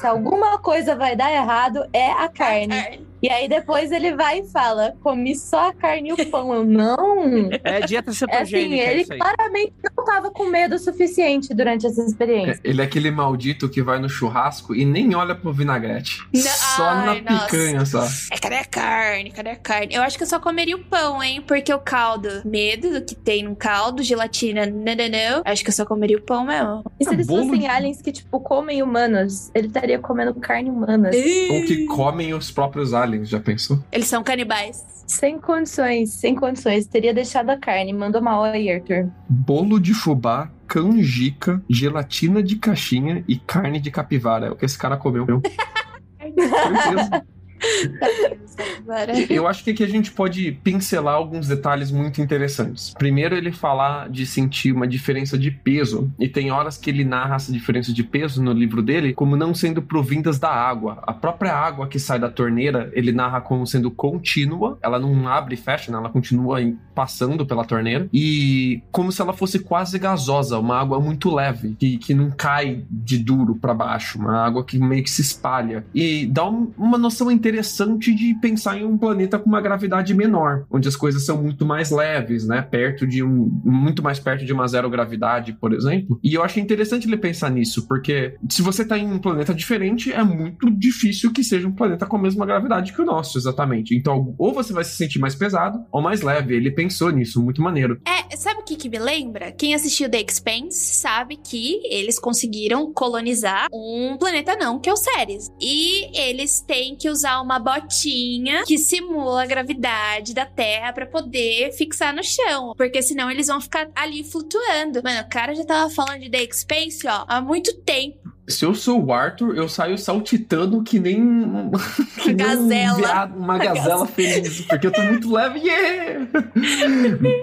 Speaker 5: Se alguma coisa vai dar errado, é a carne. E aí depois ele vai e fala: comi só a carne e o pão. Eu não.
Speaker 1: É dieta
Speaker 5: É assim,
Speaker 1: cetogênica.
Speaker 5: ele
Speaker 1: isso aí.
Speaker 5: claramente não tava com medo o suficiente durante essa experiência.
Speaker 3: Ele é aquele maldito que vai no churrasco e nem olha pro vinagrete.
Speaker 4: Não,
Speaker 3: só
Speaker 4: ai,
Speaker 3: na
Speaker 4: nossa.
Speaker 3: picanha, só.
Speaker 4: É, cadê a carne? Cadê a carne? Eu acho que eu só comeria o pão, hein? Porque o caldo, medo do que tem no caldo, gelatina, não, não, não. Acho que eu só comeria o pão mesmo.
Speaker 5: E se
Speaker 3: É
Speaker 5: eles
Speaker 3: bolo
Speaker 5: fossem
Speaker 3: de-
Speaker 5: aliens que, tipo, comem humanos humanos, ele estaria comendo carne humana.
Speaker 3: Ou que comem os próprios aliens, já pensou?
Speaker 4: Eles são canibais.
Speaker 5: Sem condições, sem condições. Teria deixado a carne. Mandou mal aí, Arthur.
Speaker 3: Bolo de fubá, canjica, gelatina de caixinha e carne de capivara. É o que esse cara comeu. Certeza. Eu acho que aqui a gente pode pincelar alguns detalhes muito interessantes. Primeiro, ele falar de sentir uma diferença de peso, e tem horas que ele narra essa diferença de peso no livro dele como não sendo provindas da água. A própria água que sai da torneira, ele narra como sendo contínua, ela não abre e fecha, né? ela continua passando pela torneira, e como se ela fosse quase gasosa, uma água muito leve, que, que não cai de duro para baixo, uma água que meio que se espalha. E dá um, uma noção interessante interessante de pensar em um planeta com uma gravidade menor, onde as coisas são muito mais leves, né? Perto de um. muito mais perto de uma zero gravidade, por exemplo. E eu acho interessante ele pensar nisso, porque se você tá em um planeta diferente, é muito difícil que seja um planeta com a mesma gravidade que o nosso, exatamente. Então, ou você vai se sentir mais pesado ou mais leve. Ele pensou nisso, muito maneiro.
Speaker 4: É, sabe o que, que me lembra? Quem assistiu The Expanse sabe que eles conseguiram colonizar um planeta não, que é o Ceres. E eles têm que usar uma botinha que simula a gravidade da Terra para poder fixar no chão. Porque senão eles vão ficar ali flutuando. Mano, o cara já tava falando de The Expanse, ó, há muito tempo.
Speaker 3: Se eu sou o Arthur, eu saio saltitando que nem,
Speaker 4: que nem gazela. Um
Speaker 3: viado, uma gazela feliz, porque eu tô muito leve. Yeah!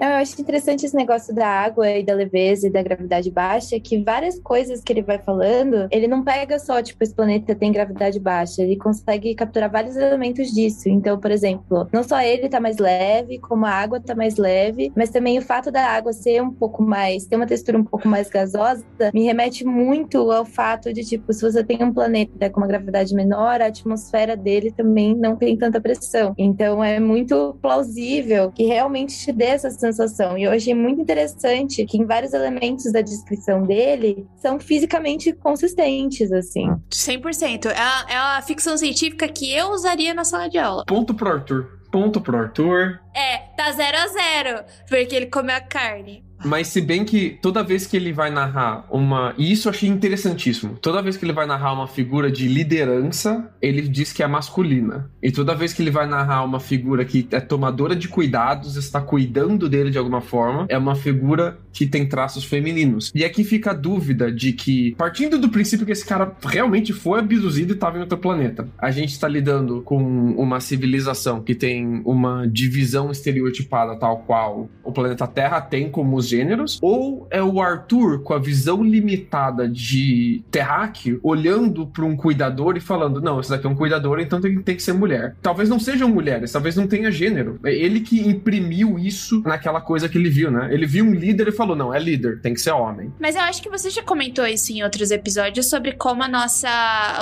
Speaker 5: Eu acho interessante esse negócio da água e da leveza e da gravidade baixa, que várias coisas que ele vai falando, ele não pega só, tipo, esse planeta tem gravidade baixa, ele consegue capturar vários elementos disso. Então, por exemplo, não só ele tá mais leve, como a água tá mais leve, mas também o fato da água ser um pouco mais, ter uma textura um pouco mais gasosa, me remete muito ao fato de, tipo, se você tem um planeta com uma gravidade menor, a atmosfera dele também não tem tanta pressão. Então é muito plausível que realmente te dê essa sensação. E eu achei muito interessante que em vários elementos da descrição dele são fisicamente consistentes, assim.
Speaker 4: 100%. É a, é a ficção científica que eu usaria na sala de aula.
Speaker 3: Ponto pro Arthur. Ponto pro Arthur.
Speaker 4: É, tá zero a zero, porque ele comeu a carne.
Speaker 3: Mas se bem que toda vez que ele vai narrar uma. E isso eu achei interessantíssimo. Toda vez que ele vai narrar uma figura de liderança, ele diz que é masculina. E toda vez que ele vai narrar uma figura que é tomadora de cuidados, está cuidando dele de alguma forma, é uma figura que tem traços femininos. E aqui fica a dúvida de que, partindo do princípio que esse cara realmente foi abduzido e estava em outro planeta, a gente está lidando com uma civilização que tem uma divisão estereotipada tal qual o planeta Terra tem como os gêneros, ou é o Arthur com a visão limitada de terráqueo olhando para um cuidador e falando: não, esse daqui é um cuidador, então tem, tem que ser mulher. Talvez não sejam mulheres, talvez não tenha gênero. É ele que imprimiu isso naquela coisa que ele viu, né? Ele viu um líder e falou: não, é líder, tem que ser homem.
Speaker 4: Mas eu acho que você já comentou isso em outros episódios sobre como a nossa,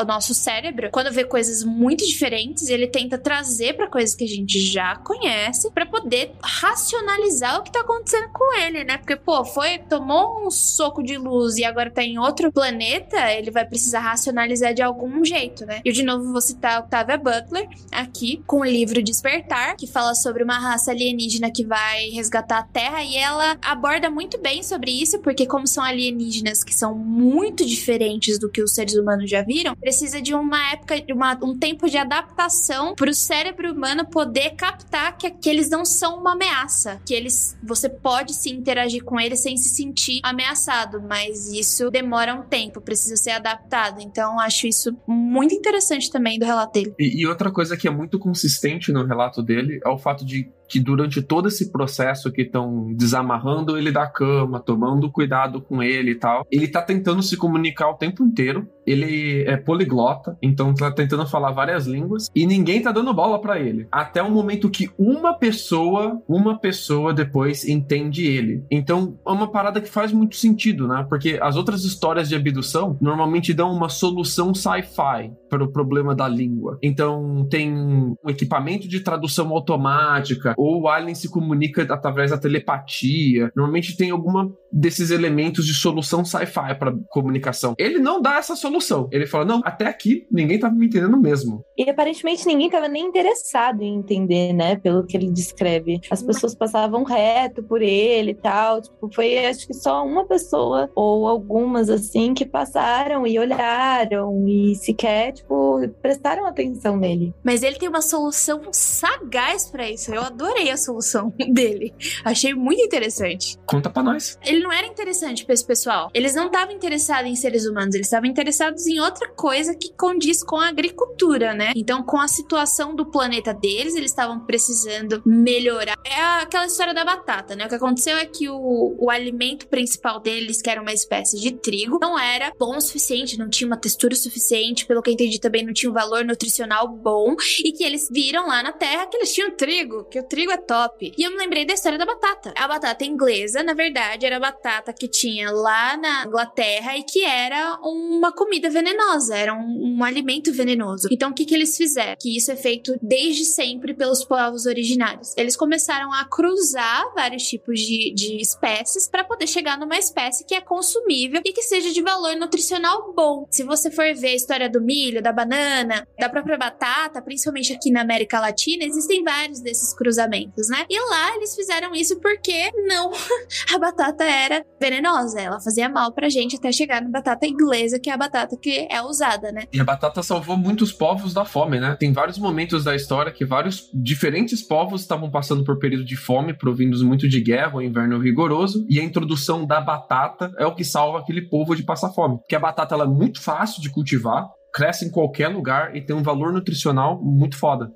Speaker 4: o nosso cérebro, quando vê coisas muito diferentes, ele tenta trazer para coisas que a gente já conhece para poder racionalizar o que tá acontecendo com ele, né? Porque, pô, foi, tomou um soco de luz e agora tá em outro planeta, ele vai precisar racionalizar de algum jeito, né? Eu, de novo, vou citar a Octavia Butler aqui, com o livro Despertar, que fala sobre uma raça alienígena que vai resgatar a Terra e ela aborda muito bem sobre isso, porque, como são alienígenas que são muito diferentes do que os seres humanos já viram, precisa de uma época, uma, um tempo de adaptação para o cérebro humano poder captar que, que eles não são uma ameaça, que eles você pode se interagir interagir com ele sem se sentir ameaçado, mas isso demora um tempo, precisa ser adaptado. Então, acho isso muito interessante também do relato dele.
Speaker 3: E, e outra coisa que é muito consistente no relato dele é o fato de que durante todo esse processo que estão desamarrando ele da cama, tomando cuidado com ele e tal, ele tá tentando se comunicar o tempo inteiro. Ele é poliglota, então tá tentando falar várias línguas e ninguém tá dando bola para ele. Até o momento que uma pessoa, uma pessoa depois entende ele. Então é uma parada que faz muito sentido, né? Porque as outras histórias de abdução normalmente dão uma solução sci-fi para o problema da língua. Então tem um equipamento de tradução automática, ou o alien se comunica através da telepatia. Normalmente tem alguma desses elementos de solução sci-fi para comunicação. Ele não dá essa solução. Ele fala: "Não, até aqui ninguém tava me entendendo mesmo".
Speaker 5: E aparentemente ninguém tava nem interessado em entender, né, pelo que ele descreve. As pessoas passavam reto por ele e tal, tipo, foi acho que só uma pessoa ou algumas assim que passaram e olharam e sequer, tipo, prestaram atenção nele.
Speaker 4: Mas ele tem uma solução sagaz para isso. Eu adorei a solução dele. Achei muito interessante.
Speaker 3: Conta para nós.
Speaker 4: Ele não era interessante para esse pessoal. Eles não estavam interessados em seres humanos, eles estavam interessados em outra coisa que condiz com a agricultura, né? Então, com a situação do planeta deles, eles estavam precisando melhorar. É aquela história da batata, né? O que aconteceu é que o, o alimento principal deles, que era uma espécie de trigo, não era bom o suficiente, não tinha uma textura suficiente, pelo que eu entendi também não tinha um valor nutricional bom, e que eles viram lá na Terra que eles tinham trigo, que o trigo é top. E eu me lembrei da história da batata. A batata inglesa, na verdade, era a batata que tinha lá na Inglaterra e que era uma comida venenosa, era um, um alimento venenoso. Então, o que, que eles fizeram? Que isso é feito desde sempre pelos povos originários. Eles começaram a cruzar vários tipos de, de espécies para poder chegar numa espécie que é consumível e que seja de valor nutricional bom. Se você for ver a história do milho, da banana, da própria batata, principalmente aqui na América Latina, existem vários desses cruzamentos, né? E lá eles fizeram isso porque não a batata era venenosa, ela fazia mal pra gente até chegar na batata inglesa, que é a batata que é usada, né?
Speaker 3: E a batata salvou muitos povos da fome, né? Tem vários momentos da história que vários diferentes povos estavam passando por período de fome, provindos muito de guerra, ou inverno rigoroso, e a introdução da batata é o que salva aquele povo de passar fome. Porque a batata ela é muito fácil de cultivar, cresce em qualquer lugar e tem um valor nutricional muito foda.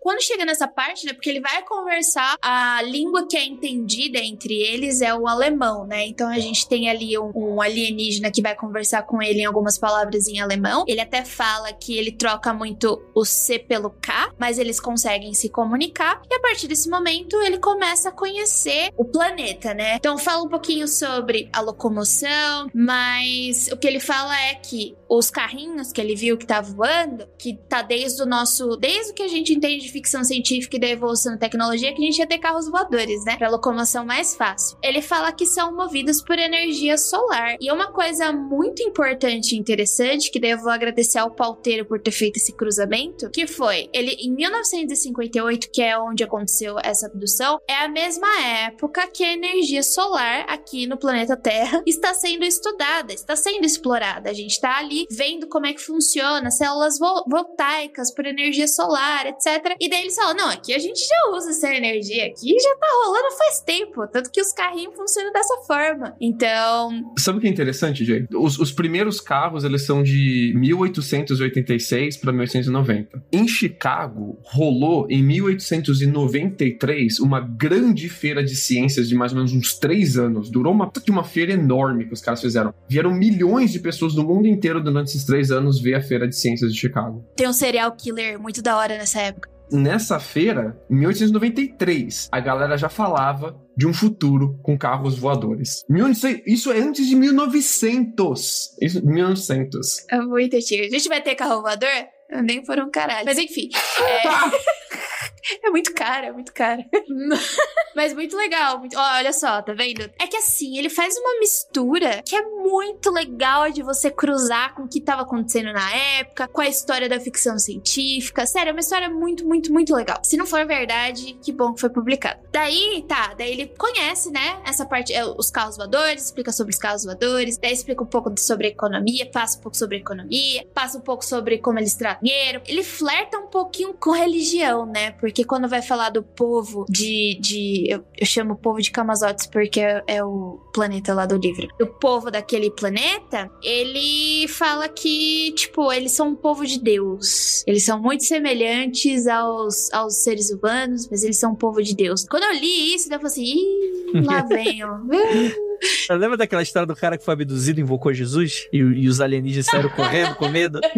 Speaker 4: Quando chega nessa parte, né, porque ele vai conversar, a língua que é entendida entre eles é o alemão, né? Então a gente tem ali um, um, alienígena que vai conversar com ele em algumas palavras em alemão. Ele até fala que ele troca muito o C pelo K, mas eles conseguem se comunicar. E a partir desse momento ele começa a conhecer o planeta, né? Então fala um pouquinho sobre a locomoção, mas o que ele fala é que os carrinhos que ele viu que tá voando, que tá desde o nosso, desde o que a gente entende de ficção científica e da evolução da tecnologia, que a gente ia ter carros voadores, né? Pra locomoção mais fácil. Ele fala que são movidos por energia solar. E é uma coisa muito importante e interessante, que daí eu vou agradecer ao pauteiro por ter feito esse cruzamento, que foi, ele em 1958, que é onde aconteceu essa abdução, é a mesma época que a energia solar aqui no planeta Terra está sendo estudada, está sendo explorada. A gente tá ali vendo como é que funciona, células vo voltaicas por energia solar, etc. E daí eles falam: não, aqui a gente já usa essa energia aqui, já tá rolando faz tempo. Tanto que os carrinhos funcionam dessa forma. Então.
Speaker 3: Sabe o que é interessante, Jay? Os, os primeiros carros, eles são de 1886 para 1890. Em Chicago, rolou em 1893 uma grande feira de ciências de mais ou menos uns três anos. Durou uma, uma feira enorme que os caras fizeram. Vieram milhões de pessoas do mundo inteiro durante esses três anos ver a feira de ciências de Chicago.
Speaker 4: Tem um serial killer muito da hora nessa época.
Speaker 3: Nessa feira, em 1893, a galera já falava de um futuro com carros voadores. Isso é antes de 1900. Isso, 1900.
Speaker 4: É muito antigo. A gente vai ter carro voador? Nem por um caralho. Mas enfim. É... É muito caro, é muito caro. Mas muito legal. Muito... olha só, tá vendo? É que assim, ele faz uma mistura que é muito legal de você cruzar com o que tava acontecendo na época, com a história da ficção científica. Sério, é uma história muito, muito, muito legal. Se não for verdade, que bom que foi publicado. Daí, tá, daí ele conhece, né, essa parte, é, os carros voadores, explica sobre os carros voadores, daí explica um pouco sobre economia, passa um pouco sobre economia, passa um pouco sobre como eles tratam dinheiro. Ele flerta um pouquinho com religião, né? Porque quando vai falar do povo de. de eu, eu chamo o povo de Camazotes porque é, é, o planeta lá do livro. O povo daquele planeta, ele fala que, tipo, eles são um povo de Deus. Eles são muito semelhantes aos, aos seres humanos, mas eles são um povo de Deus. Quando eu li isso, eu falei assim, ih, lá vem, ó.
Speaker 1: Lembra daquela história do cara que foi abduzido e invocou Jesus? E, e os alienígenas saíram correndo com medo?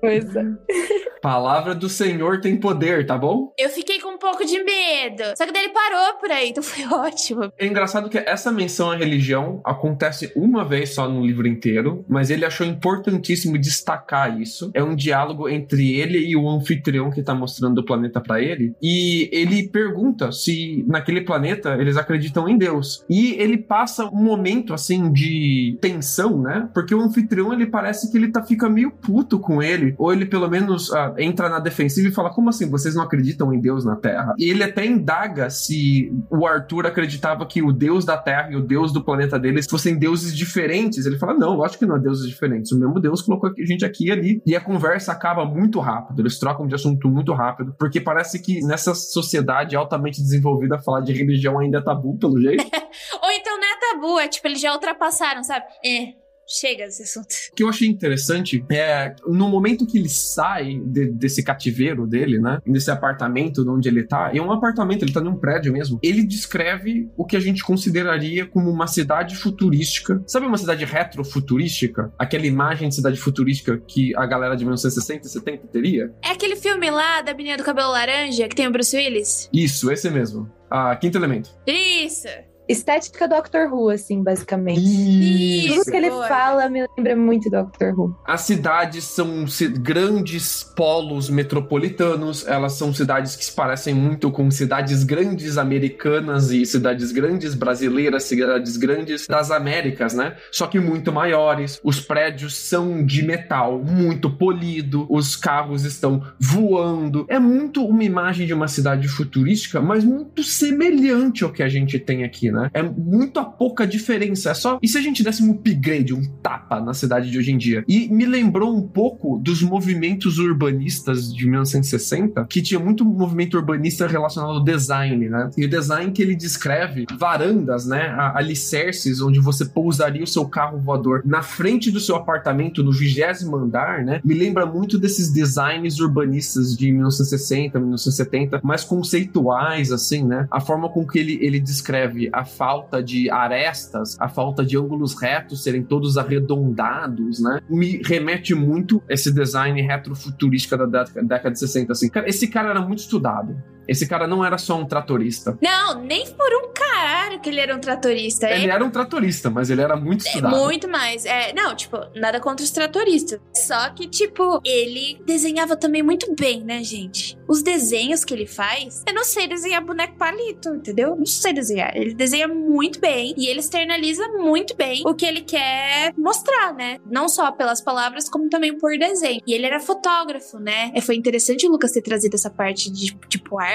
Speaker 5: Pois é.
Speaker 3: Palavra do Senhor tem poder, tá bom?
Speaker 4: Eu fiquei com pouco de medo. Só que daí ele parou por aí, então foi ótimo.
Speaker 3: É engraçado que essa menção à religião acontece uma vez só no livro inteiro, mas ele achou importantíssimo destacar isso. É um diálogo entre ele e o anfitrião que tá mostrando o planeta para ele, e ele pergunta se naquele planeta eles acreditam em Deus. E ele passa um momento assim de tensão, né? Porque o anfitrião ele parece que ele tá fica meio puto com ele, ou ele pelo menos ah, entra na defensiva e fala: "Como assim vocês não acreditam em Deus na Terra?" E ele até indaga se o Arthur acreditava que o Deus da Terra e o Deus do planeta deles fossem deuses diferentes. Ele fala: "Não, lógico que não é deuses diferentes. O mesmo Deus colocou a gente aqui e ali". E a conversa acaba muito rápido. Eles trocam de assunto muito rápido, porque parece que nessa sociedade altamente desenvolvida falar de religião ainda é tabu, pelo jeito.
Speaker 4: Ou então não é tabu, é tipo, eles já ultrapassaram, sabe? É, chega desse assunto.
Speaker 3: O que eu achei interessante é no momento que ele sai de- desse cativeiro dele, né? Nesse apartamento onde ele tá, é um apartamento, ele tá num prédio mesmo. Ele descreve o que a gente consideraria como uma cidade futurística. Sabe uma cidade retrofuturística? Aquela imagem de cidade futurística que a galera de 1960 e 70 teria?
Speaker 4: É aquele filme lá da menina do cabelo laranja que tem o Bruce Willis?
Speaker 3: Isso, esse mesmo. Ah, quinto elemento.
Speaker 4: Isso!
Speaker 5: Estética Doctor Who, assim, basicamente.
Speaker 4: Isso.
Speaker 5: Tudo que ele
Speaker 4: boa.
Speaker 5: fala me lembra muito Doctor Who.
Speaker 3: As cidades são grandes polos metropolitanos, elas são cidades que se parecem muito com cidades grandes americanas e cidades grandes brasileiras, cidades grandes das Américas, né? Só que muito maiores. Os prédios são de metal, muito polido, os carros estão voando. É muito uma imagem de uma cidade futurística, mas muito semelhante ao que a gente tem aqui, né? É muito a pouca diferença. É só. E se a gente desse um upgrade, um tapa na cidade de hoje em dia? E me lembrou um pouco dos movimentos urbanistas de 1960, que tinha muito movimento urbanista relacionado ao design, né? E o design que ele descreve varandas, né? Alicerces, onde você pousaria o seu carro voador na frente do seu apartamento, no vigésimo andar, né? Me lembra muito desses designs urbanistas de 1960, 1970, mais conceituais, assim, né? A forma com que ele, ele descreve a falta de arestas, a falta de ângulos retos serem todos arredondados, né? Me remete muito esse design retrofuturística da década, década de 60, assim. Cara, esse cara era muito estudado. Esse cara não era só um tratorista.
Speaker 4: Não, nem por um caralho que ele era um tratorista.
Speaker 3: Ele
Speaker 4: É
Speaker 3: era um tratorista, mas ele era muito estudado.
Speaker 4: muito mais. É, não, tipo, nada contra os tratoristas. Só que, tipo, ele desenhava também muito bem, né, gente? Os desenhos que ele faz, eu não sei desenhar boneco palito, entendeu? Não sei desenhar. Ele desenha muito bem e ele externaliza muito bem o que ele quer mostrar, né? Não só pelas palavras, como também por desenho. E ele era fotógrafo, né? É, Foi interessante o Lucas ter trazido essa parte de, tipo, arte,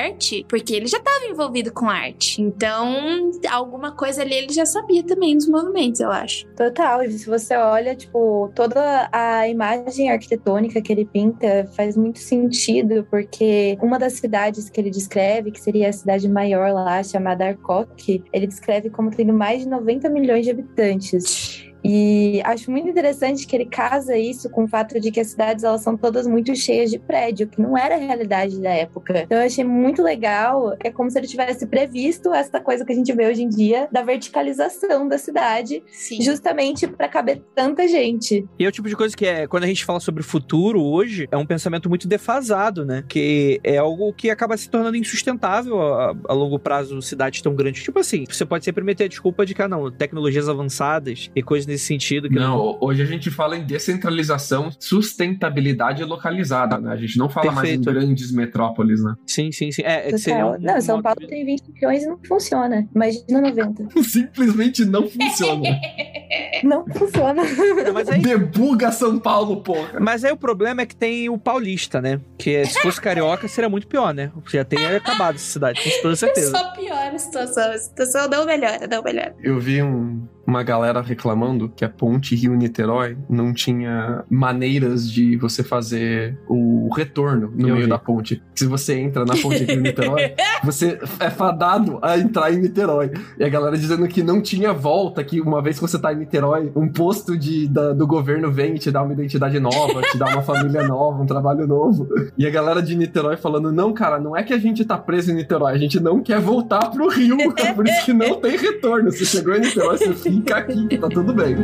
Speaker 4: porque ele já estava envolvido com arte. Então, alguma coisa ali ele já sabia também dos movimentos, eu acho.
Speaker 5: Total, e se você olha, tipo, toda a imagem arquitetônica que ele pinta faz muito sentido, porque uma das cidades que ele descreve, que seria a cidade maior lá, chamada Arcoque, ele descreve como tendo mais de 90 milhões de habitantes. E acho muito interessante que ele casa isso com o fato de que as cidades elas são todas muito cheias de prédio, que não era a realidade da época. Então eu achei muito legal, é como se ele tivesse previsto essa coisa que a gente vê hoje em dia da verticalização da cidade
Speaker 4: Sim.
Speaker 5: justamente para caber tanta gente.
Speaker 1: E é o tipo de coisa que é, quando a gente fala sobre o futuro hoje, é um pensamento muito defasado, né? Que é algo que acaba se tornando insustentável a, a longo prazo, cidades tão grandes. Tipo assim, você pode sempre meter a desculpa de que, ah, não, tecnologias avançadas e coisas nesse sentido. Que
Speaker 3: Não, hoje a gente fala em descentralização, sustentabilidade localizada, né? A gente não fala mais em
Speaker 1: Perfeito.
Speaker 3: grandes metrópoles, né?
Speaker 1: Sim, sim, sim. É, é seria um,
Speaker 5: não, São Paulo
Speaker 1: de-
Speaker 5: tem 20 milhões e não funciona. Imagina 90.
Speaker 3: Simplesmente não funciona.
Speaker 5: não funciona.
Speaker 1: Não, mas aí
Speaker 3: Debuga São Paulo, porra.
Speaker 1: Mas aí o problema é que tem o paulista, né? Que é, se fosse carioca seria muito pior, né? Já tem acabado essa cidade, com toda certeza.
Speaker 4: Só piora a situação. A situação não melhora, não melhora.
Speaker 3: Eu vi um- uma galera reclamando que a ponte Rio-Niterói não tinha maneiras de você fazer o retorno no
Speaker 1: Eu
Speaker 3: meio
Speaker 1: vi.
Speaker 3: da ponte. Se você entra na ponte Rio-Niterói, você é fadado a entrar em Niterói. E a galera dizendo que não tinha volta, que uma vez que você tá em Niterói, um posto de, da- do governo vem e te dá uma identidade nova, te dá uma família nova, um trabalho novo. E a galera de Niterói falando, não, cara, não é que a gente tá preso em Niterói, a gente não quer voltar pro Rio, é por isso que não tem retorno. Você chegou em Niterói, você fica aqui, que tá tudo bem.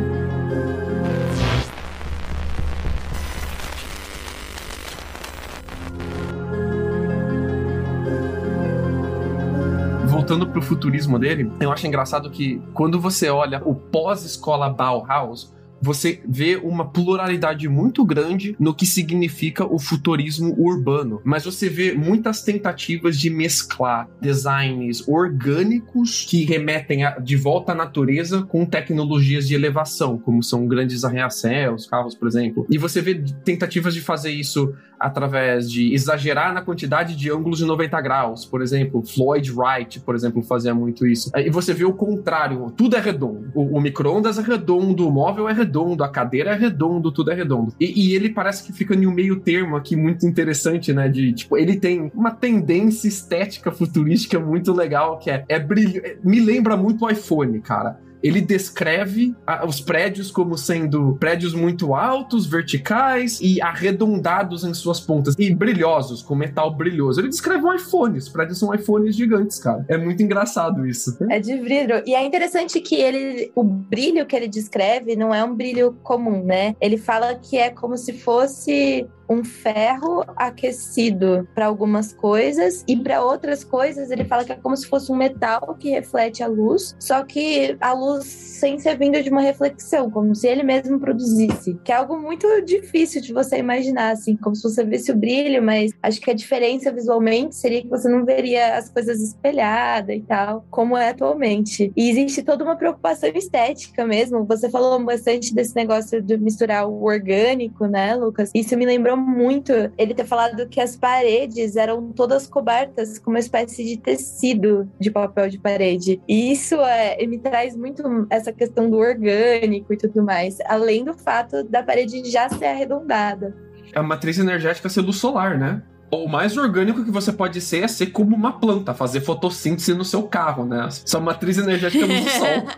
Speaker 3: voltando pro futurismo dele, eu acho engraçado que quando você olha o pós-escola Bauhaus, você vê uma pluralidade muito grande no que significa o futurismo urbano. Mas você vê muitas tentativas de mesclar designs orgânicos que remetem a, de volta à natureza com tecnologias de elevação, como são grandes arranha-céus, carros, por exemplo. E você vê tentativas de fazer isso através de exagerar na quantidade de ângulos de 90 graus. Por exemplo, Floyd Wright, por exemplo, fazia muito isso. E você vê o contrário, tudo é redondo. O, o micro-ondas é redondo, o móvel é redondo, a cadeira é redondo, tudo é redondo. E, e ele parece que fica em um meio termo aqui muito interessante, né? De, tipo, ele tem uma tendência estética futurística muito legal, que é, é brilho. Me lembra muito o iPhone, cara ele descreve a, os prédios como sendo prédios muito altos, verticais e arredondados em suas pontas e brilhosos, com metal brilhoso. Ele descreve um iPhone, os prédios são iPhones gigantes, cara. É muito engraçado isso.
Speaker 5: É de vidro. E é interessante que ele, o brilho que ele descreve não é um brilho comum, né? Ele fala que é como se fosse um ferro aquecido para algumas coisas e para outras coisas ele fala que é como se fosse um metal que reflete a luz, só que a luz sem ser vinda de uma reflexão, como se ele mesmo produzisse, que é algo muito difícil de você imaginar, assim, como se você visse o brilho, mas acho que a diferença visualmente seria que você não veria as coisas espelhadas e tal, como é atualmente. E existe toda uma preocupação estética mesmo. Você falou bastante desse negócio de misturar o orgânico, né, Lucas? Isso me lembrou muito ele ter falado que as paredes eram todas cobertas com uma espécie de tecido de papel de parede. E isso é, me traz muito essa questão do orgânico e tudo mais, além do fato da parede já ser arredondada.
Speaker 3: A matriz energética ser luz solar, né? O mais orgânico que você pode ser é ser como uma planta, fazer fotossíntese no seu carro, né? Sua matriz energética do sol.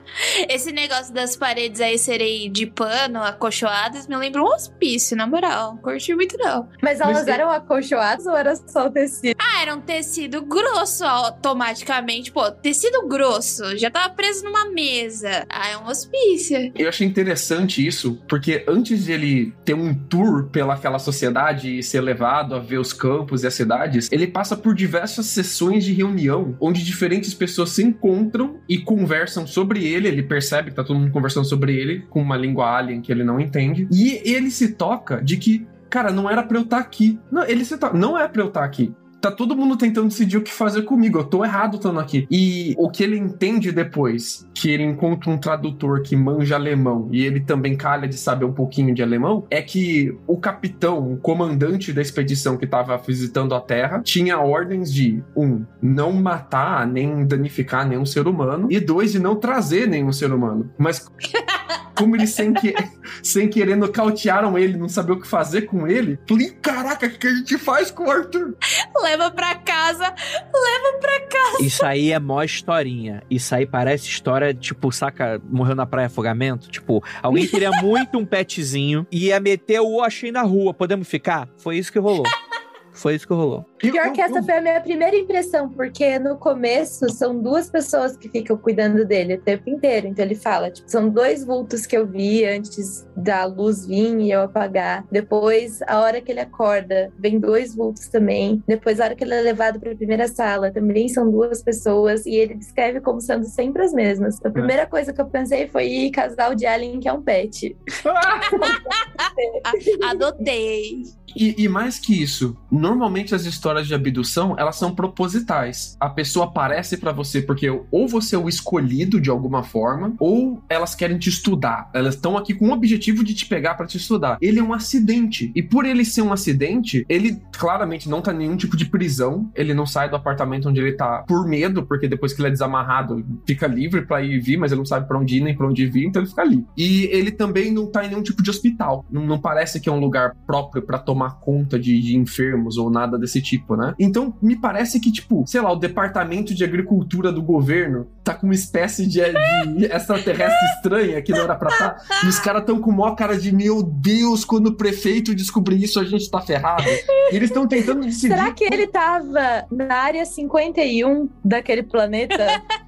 Speaker 4: Esse negócio das paredes aí serem de pano, acolchoadas, me lembra um hospício, na moral. Não curti muito, não.
Speaker 5: Mas elas Mas, eram acolchoadas ou era só tecido?
Speaker 4: Ah, era um tecido grosso automaticamente. Pô, tecido grosso. Já tava preso numa mesa. Ah, é um hospício.
Speaker 3: Eu achei interessante isso, porque antes de ele ter um tour pelaquela sociedade e ser levado a ver os campos campos e as cidades, ele passa por diversas sessões de reunião onde diferentes pessoas se encontram e conversam sobre ele. Ele percebe que tá todo mundo conversando sobre ele com uma língua alien que ele não entende. E ele se toca de que, cara, não era pra eu estar tá aqui. Não, ele se não é pra eu estar tá aqui tá todo mundo tentando decidir o que fazer comigo. Eu tô errado estando aqui. E o que ele entende depois, que ele encontra um tradutor que manja alemão e ele também calha de saber um pouquinho de alemão, é que o capitão, o comandante da expedição que tava visitando a Terra, tinha ordens de, um, não matar nem danificar nenhum ser humano, e dois, de não trazer nenhum ser humano. Mas. como eles sem, que, sem querer nocautearam ele, não saber o que fazer com ele. Falei, caraca, o que a gente faz com o Arthur?
Speaker 4: Leva pra casa, leva pra casa.
Speaker 1: Isso aí é mó historinha. Isso aí parece história, tipo, saca, morreu na praia afogamento? Tipo, alguém queria muito um petzinho e ia meter o Oxen na rua. Podemos ficar? Foi isso que rolou. Foi isso que rolou.
Speaker 5: Pior que essa foi a minha primeira impressão, porque no começo são duas pessoas que ficam cuidando dele o tempo inteiro. Então ele fala, tipo, são dois vultos que eu vi antes da luz vir e eu apagar. Depois, a hora que ele acorda, vem dois vultos também. Depois, a hora que ele é levado para a primeira sala, também são duas pessoas. E ele descreve como sendo sempre as mesmas. A primeira é. coisa que eu pensei foi casal de alien que é um pet.
Speaker 4: Adotei.
Speaker 3: E, e, mais que isso, normalmente as histórias de abdução, elas são propositais. A pessoa aparece para você porque ou você é o escolhido de alguma forma, ou elas querem te estudar. Elas estão aqui com o objetivo de te pegar para te estudar. Ele é um acidente. E por ele ser um acidente, ele claramente não tá em nenhum tipo de prisão. Ele não sai do apartamento onde ele tá por medo, porque depois que ele é desamarrado, fica livre para ir e vir, mas ele não sabe para onde ir nem para onde vir, então ele fica ali. E ele também não tá em nenhum tipo de hospital. Não, não parece que é um lugar próprio para tomar tomar conta de, de, enfermos ou nada desse tipo, né? Então, me parece que, tipo, sei lá, o departamento de agricultura do governo tá com uma espécie de, de extraterrestre estranha que não era pra estar. Tá, e os caras tão com maior cara de, meu Deus, quando o prefeito descobrir isso, a gente tá ferrado. E eles estão tentando decidir.
Speaker 5: Será que ele tava na área 51 daquele planeta?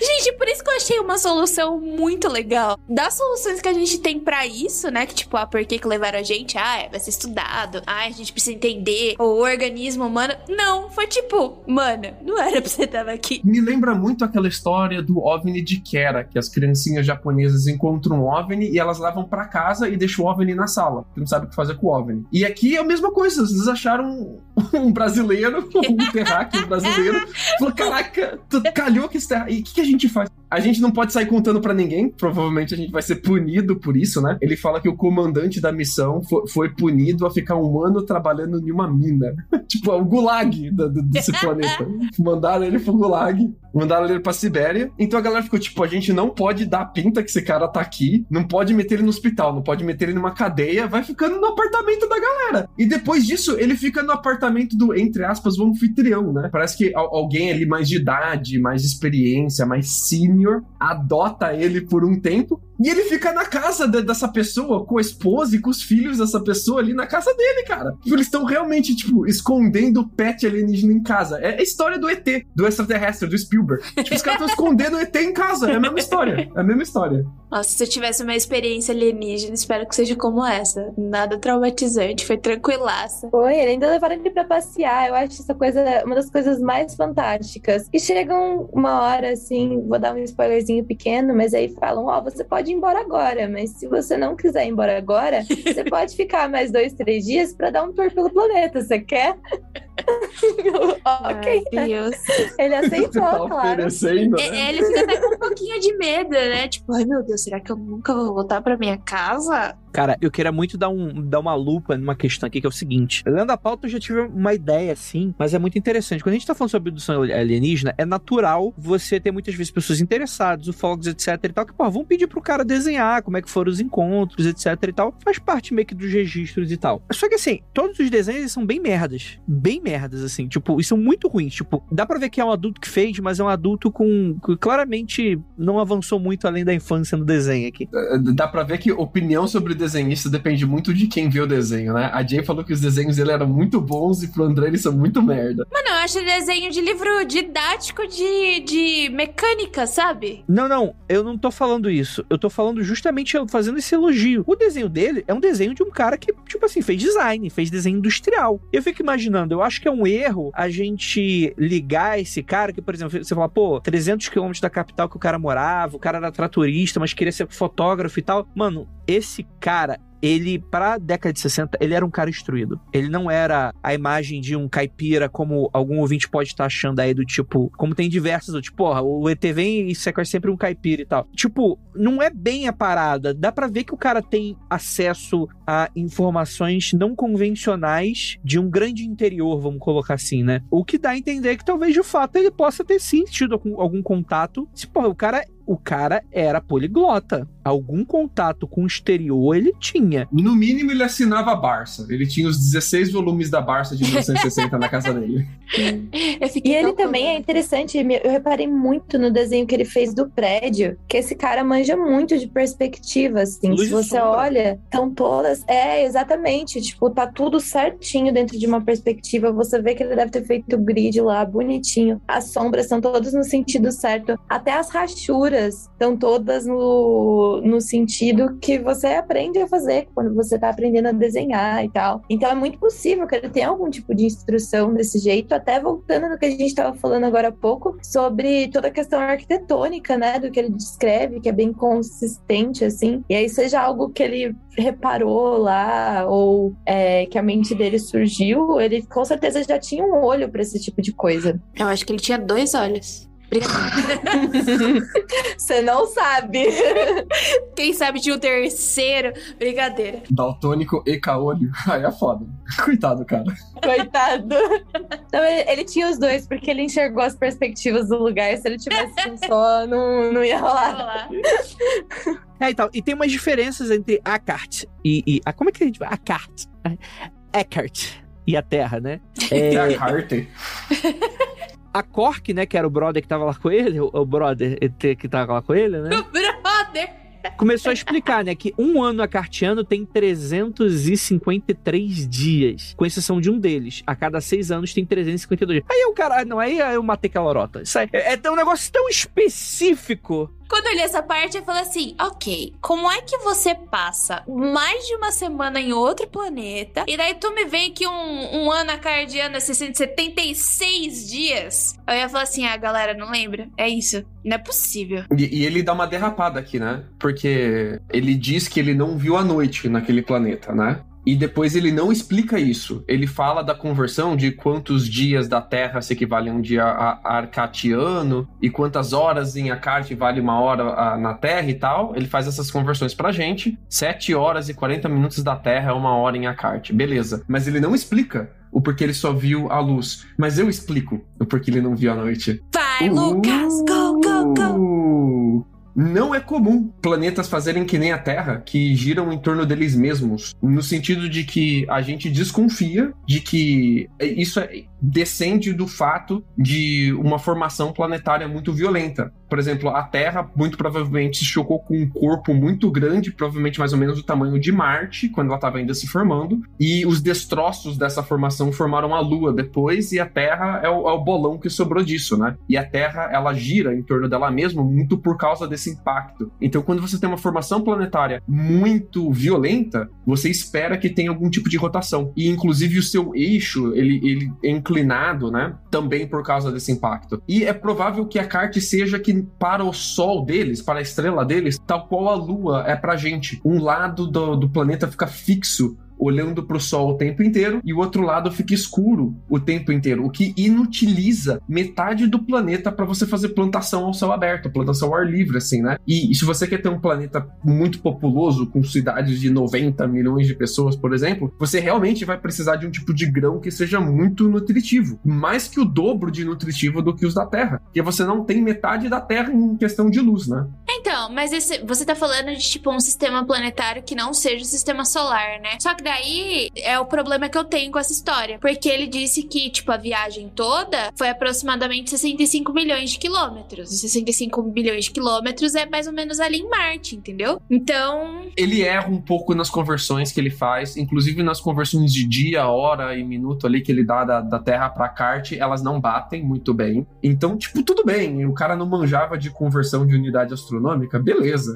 Speaker 4: Gente, por isso que eu achei uma solução muito legal. Das soluções que a gente tem para isso, né? Que tipo, ah, por que, que levaram a gente? Ah, é, vai ser estudado. Ah, a gente precisa entender o organismo humano. Não, foi tipo, mano, não era pra você estar aqui.
Speaker 3: Me lembra muito aquela história do OVNI de Kera, que as criancinhas japonesas encontram um OVNI e elas levam para casa e deixam o OVNI na sala, que não sabe o que fazer com o OVNI. E aqui é a mesma coisa, vocês acharam um brasileiro, um terráqueo brasileiro, falou, caraca, tu calhou que esse terráqueo... E o que, que a gente faz? A gente não pode sair contando para ninguém, provavelmente a gente vai ser punido por isso, né? Ele fala que o comandante da missão foi, foi punido a ficar um ano trabalhando em uma mina. tipo, é o gulag da, desse planeta. Mandaram ele pro gulag, mandaram ele pra Sibéria. Então a galera ficou tipo, a gente não pode dar pinta que esse cara tá aqui, não pode meter ele no hospital, não pode meter ele numa cadeia, vai ficando no apartamento da galera. E depois disso, ele fica no apartamento do, entre aspas, o anfitrião, né? Parece que alguém ali mais de idade, mais de experiência, mais senior, adota ele por um tempo e ele fica na casa de, dessa pessoa, com a esposa e com os filhos dessa pessoa ali na casa dele, cara. Tipo, eles estão realmente, tipo, escondendo o pet alienígena em casa. É a história do ET, do extraterrestre, do Spielberg. Tipo, os caras estão escondendo o ET em casa. É a mesma história. É a mesma história.
Speaker 4: Nossa, se eu tivesse uma experiência alienígena, espero que seja como essa. Nada traumatizante, foi tranquilaça.
Speaker 5: Foi, ele ainda levaram ele pra passear. Eu acho essa coisa uma das coisas mais fantásticas. E chegam uma hora, assim, vou dar um spoilerzinho pequeno, mas aí falam: Ó, oh, você pode pode ir embora agora, mas se você não quiser ir embora agora, você pode ficar mais dois, três dias para dar um tour pelo planeta. Você quer? ok. Deus. Ele aceitou, tá claro.
Speaker 4: Né? Ele fica até com um pouquinho de medo, né? Tipo, ai meu Deus, será que eu nunca vou voltar pra minha casa?
Speaker 1: Cara, eu queria muito dar, um, dar uma lupa numa questão aqui, que é o seguinte. Lendo a pauta, eu já tive uma ideia, assim, mas é muito interessante. Quando a gente tá falando sobre abdução alienígena, é natural você ter muitas vezes pessoas interessadas, ufólogos, etc e tal, que, pô, vão pedir pro cara desenhar como é que foram os encontros, etc e tal. Faz parte meio que dos registros e tal. Só que, assim, todos os desenhos são bem merdas. Bem merdas, assim. Tipo, e são muito ruins. Tipo, dá pra ver que é um adulto que fez, mas é um adulto com... que claramente não avançou muito além da infância no desenho aqui.
Speaker 3: É, dá pra ver que opinião sobre desenhista depende muito de quem vê o desenho, né? A Jay falou que os desenhos dele eram muito bons e pro André eles são muito merda.
Speaker 4: Mano, eu acho desenho de livro didático de, de mecânica, sabe?
Speaker 1: Não, não, eu não tô falando isso. Eu tô falando justamente fazendo esse elogio. O desenho dele é um desenho de um cara que, tipo assim, fez design, fez desenho industrial. Eu fico imaginando, eu acho que é um erro a gente ligar esse cara que, por exemplo, você fala, pô, 300 quilômetros da capital que o cara morava, o cara era tratorista, mas queria ser fotógrafo e tal. Mano, esse cara ele, pra década de 60, ele era um cara instruído. Ele não era a imagem de um caipira, como algum ouvinte pode estar achando aí, do tipo, como tem diversos, do tipo, porra, o ET vem e sequestra sempre um caipira e tal. Tipo, não é bem a parada. Dá para ver que o cara tem acesso a informações não convencionais de um grande interior, vamos colocar assim, né? O que dá a entender que talvez de fato ele possa ter sim tido algum, algum contato. Se, porra, o cara o cara era poliglota. Algum contato com o exterior ele tinha.
Speaker 3: No mínimo, ele assinava a Barça. Ele tinha os 16 volumes da Barça de 1960 na casa dele.
Speaker 5: e ele também é interessante, eu reparei muito no desenho que ele fez do prédio, que esse cara manja muito de perspectiva, assim. Luz Se você olha, estão todas. É, exatamente. Tipo, tá tudo certinho dentro de uma perspectiva. Você vê que ele deve ter feito o grid lá, bonitinho. As sombras são todas no sentido certo. Até as rachuras estão todas no, no sentido que você aprende a fazer quando você está aprendendo a desenhar e tal. Então é muito possível que ele tenha algum tipo de instrução desse jeito, até voltando no que a gente estava falando agora há pouco, sobre toda a questão arquitetônica, né, do que ele descreve, que é bem consistente, assim. E aí seja algo que ele reparou lá, ou é, que a mente dele surgiu, ele com certeza já tinha um olho para esse tipo de coisa.
Speaker 4: Eu acho que ele tinha dois olhos.
Speaker 5: Você não sabe.
Speaker 4: Quem sabe de um terceiro? Brincadeira.
Speaker 3: Daltônico e caolho. Aí é foda. Coitado, cara.
Speaker 5: Coitado. Então ele, ele, tinha os dois, porque ele enxergou as perspectivas do lugar. Se ele tivesse um só, não, não ia rolar.
Speaker 1: É, então, e tem umas diferenças entre Akart e. e a, como é que a gente vai? Akart. Eckhart e a Terra, né?
Speaker 3: É, Eckhart.
Speaker 1: A Cork, né, que era o brother que tava lá com ele, o, o brother que tava lá com ele, né?
Speaker 4: O brother!
Speaker 1: começou a explicar, né, que um ano acartiano tem 353 dias, com exceção de um deles. A cada seis anos tem 352 dias. Aí o cara, não, aí eu matei aquela lorota. Isso aí, é, é um negócio tão específico
Speaker 4: quando eu li essa parte, eu falei assim: ok, como é que você passa mais de uma semana em outro planeta e daí tu me vem que um, um ano acardiano é 676 dias? Eu ia falar assim: ah, galera, não lembra? É isso. Não é possível.
Speaker 3: E, e, ele dá uma derrapada aqui, né? Porque ele diz que ele não viu a noite naquele planeta, né? E depois ele não explica isso. Ele fala da conversão de quantos dias da Terra se equivale a um dia arcatiano e quantas horas em Acarte vale uma hora na Terra e tal. Ele faz essas conversões pra gente. 7 horas e 40 minutos da Terra é uma hora em Acarte. Beleza. Mas ele não explica o porquê ele só viu a luz. Mas eu explico o porquê ele não viu a noite.
Speaker 4: Vai, uh! Lucas! Go, go, go!
Speaker 3: Não é comum planetas fazerem que nem a Terra, que giram em torno deles mesmos, no sentido de que a gente desconfia de que isso é, descende do fato de uma formação planetária muito violenta. Por exemplo, a Terra muito provavelmente se chocou com um corpo muito grande, provavelmente mais ou menos do tamanho de Marte, quando ela estava ainda se formando, e os destroços dessa formação formaram a Lua depois, e a Terra é o, é o bolão que sobrou disso, né? E a Terra, ela gira em torno dela mesma muito por causa desse impacto. Então, quando você tem uma formação planetária muito violenta, você espera que tenha algum tipo de rotação. E, inclusive, o seu eixo, ele, ele é inclinado, né? Também por causa desse impacto. E é provável que a Carte seja que para o Sol deles, para a estrela deles, tal qual a Lua é pra gente. Um lado do, do planeta fica fixo olhando para o sol o tempo inteiro e o outro lado fica escuro o tempo inteiro, o que inutiliza metade do planeta para você fazer plantação ao céu aberto, plantação ao ar livre, assim, né? E, e, se você quer ter um planeta muito populoso, com cidades de 90 milhões de pessoas, por exemplo, você realmente vai precisar de um tipo de grão que seja muito nutritivo, mais que o dobro de nutritivo do que os da Terra, porque você não tem metade da Terra em questão de luz, né?
Speaker 4: Então, mas esse, você tá falando de tipo um sistema planetário que não seja o sistema solar, né? Só que daí é o problema que eu tenho com essa história. Porque ele disse que, tipo, a viagem toda foi aproximadamente 65 milhões de quilômetros. E 65 milhões de quilômetros é mais ou menos ali em Marte, entendeu? Então.
Speaker 3: Ele erra um pouco nas conversões que ele faz, inclusive nas conversões de dia, hora e minuto ali que ele dá da, da Terra pra Carte, elas não batem muito bem. Então, tipo, tudo bem. O cara não manjava de conversão de unidade astronômica, beleza.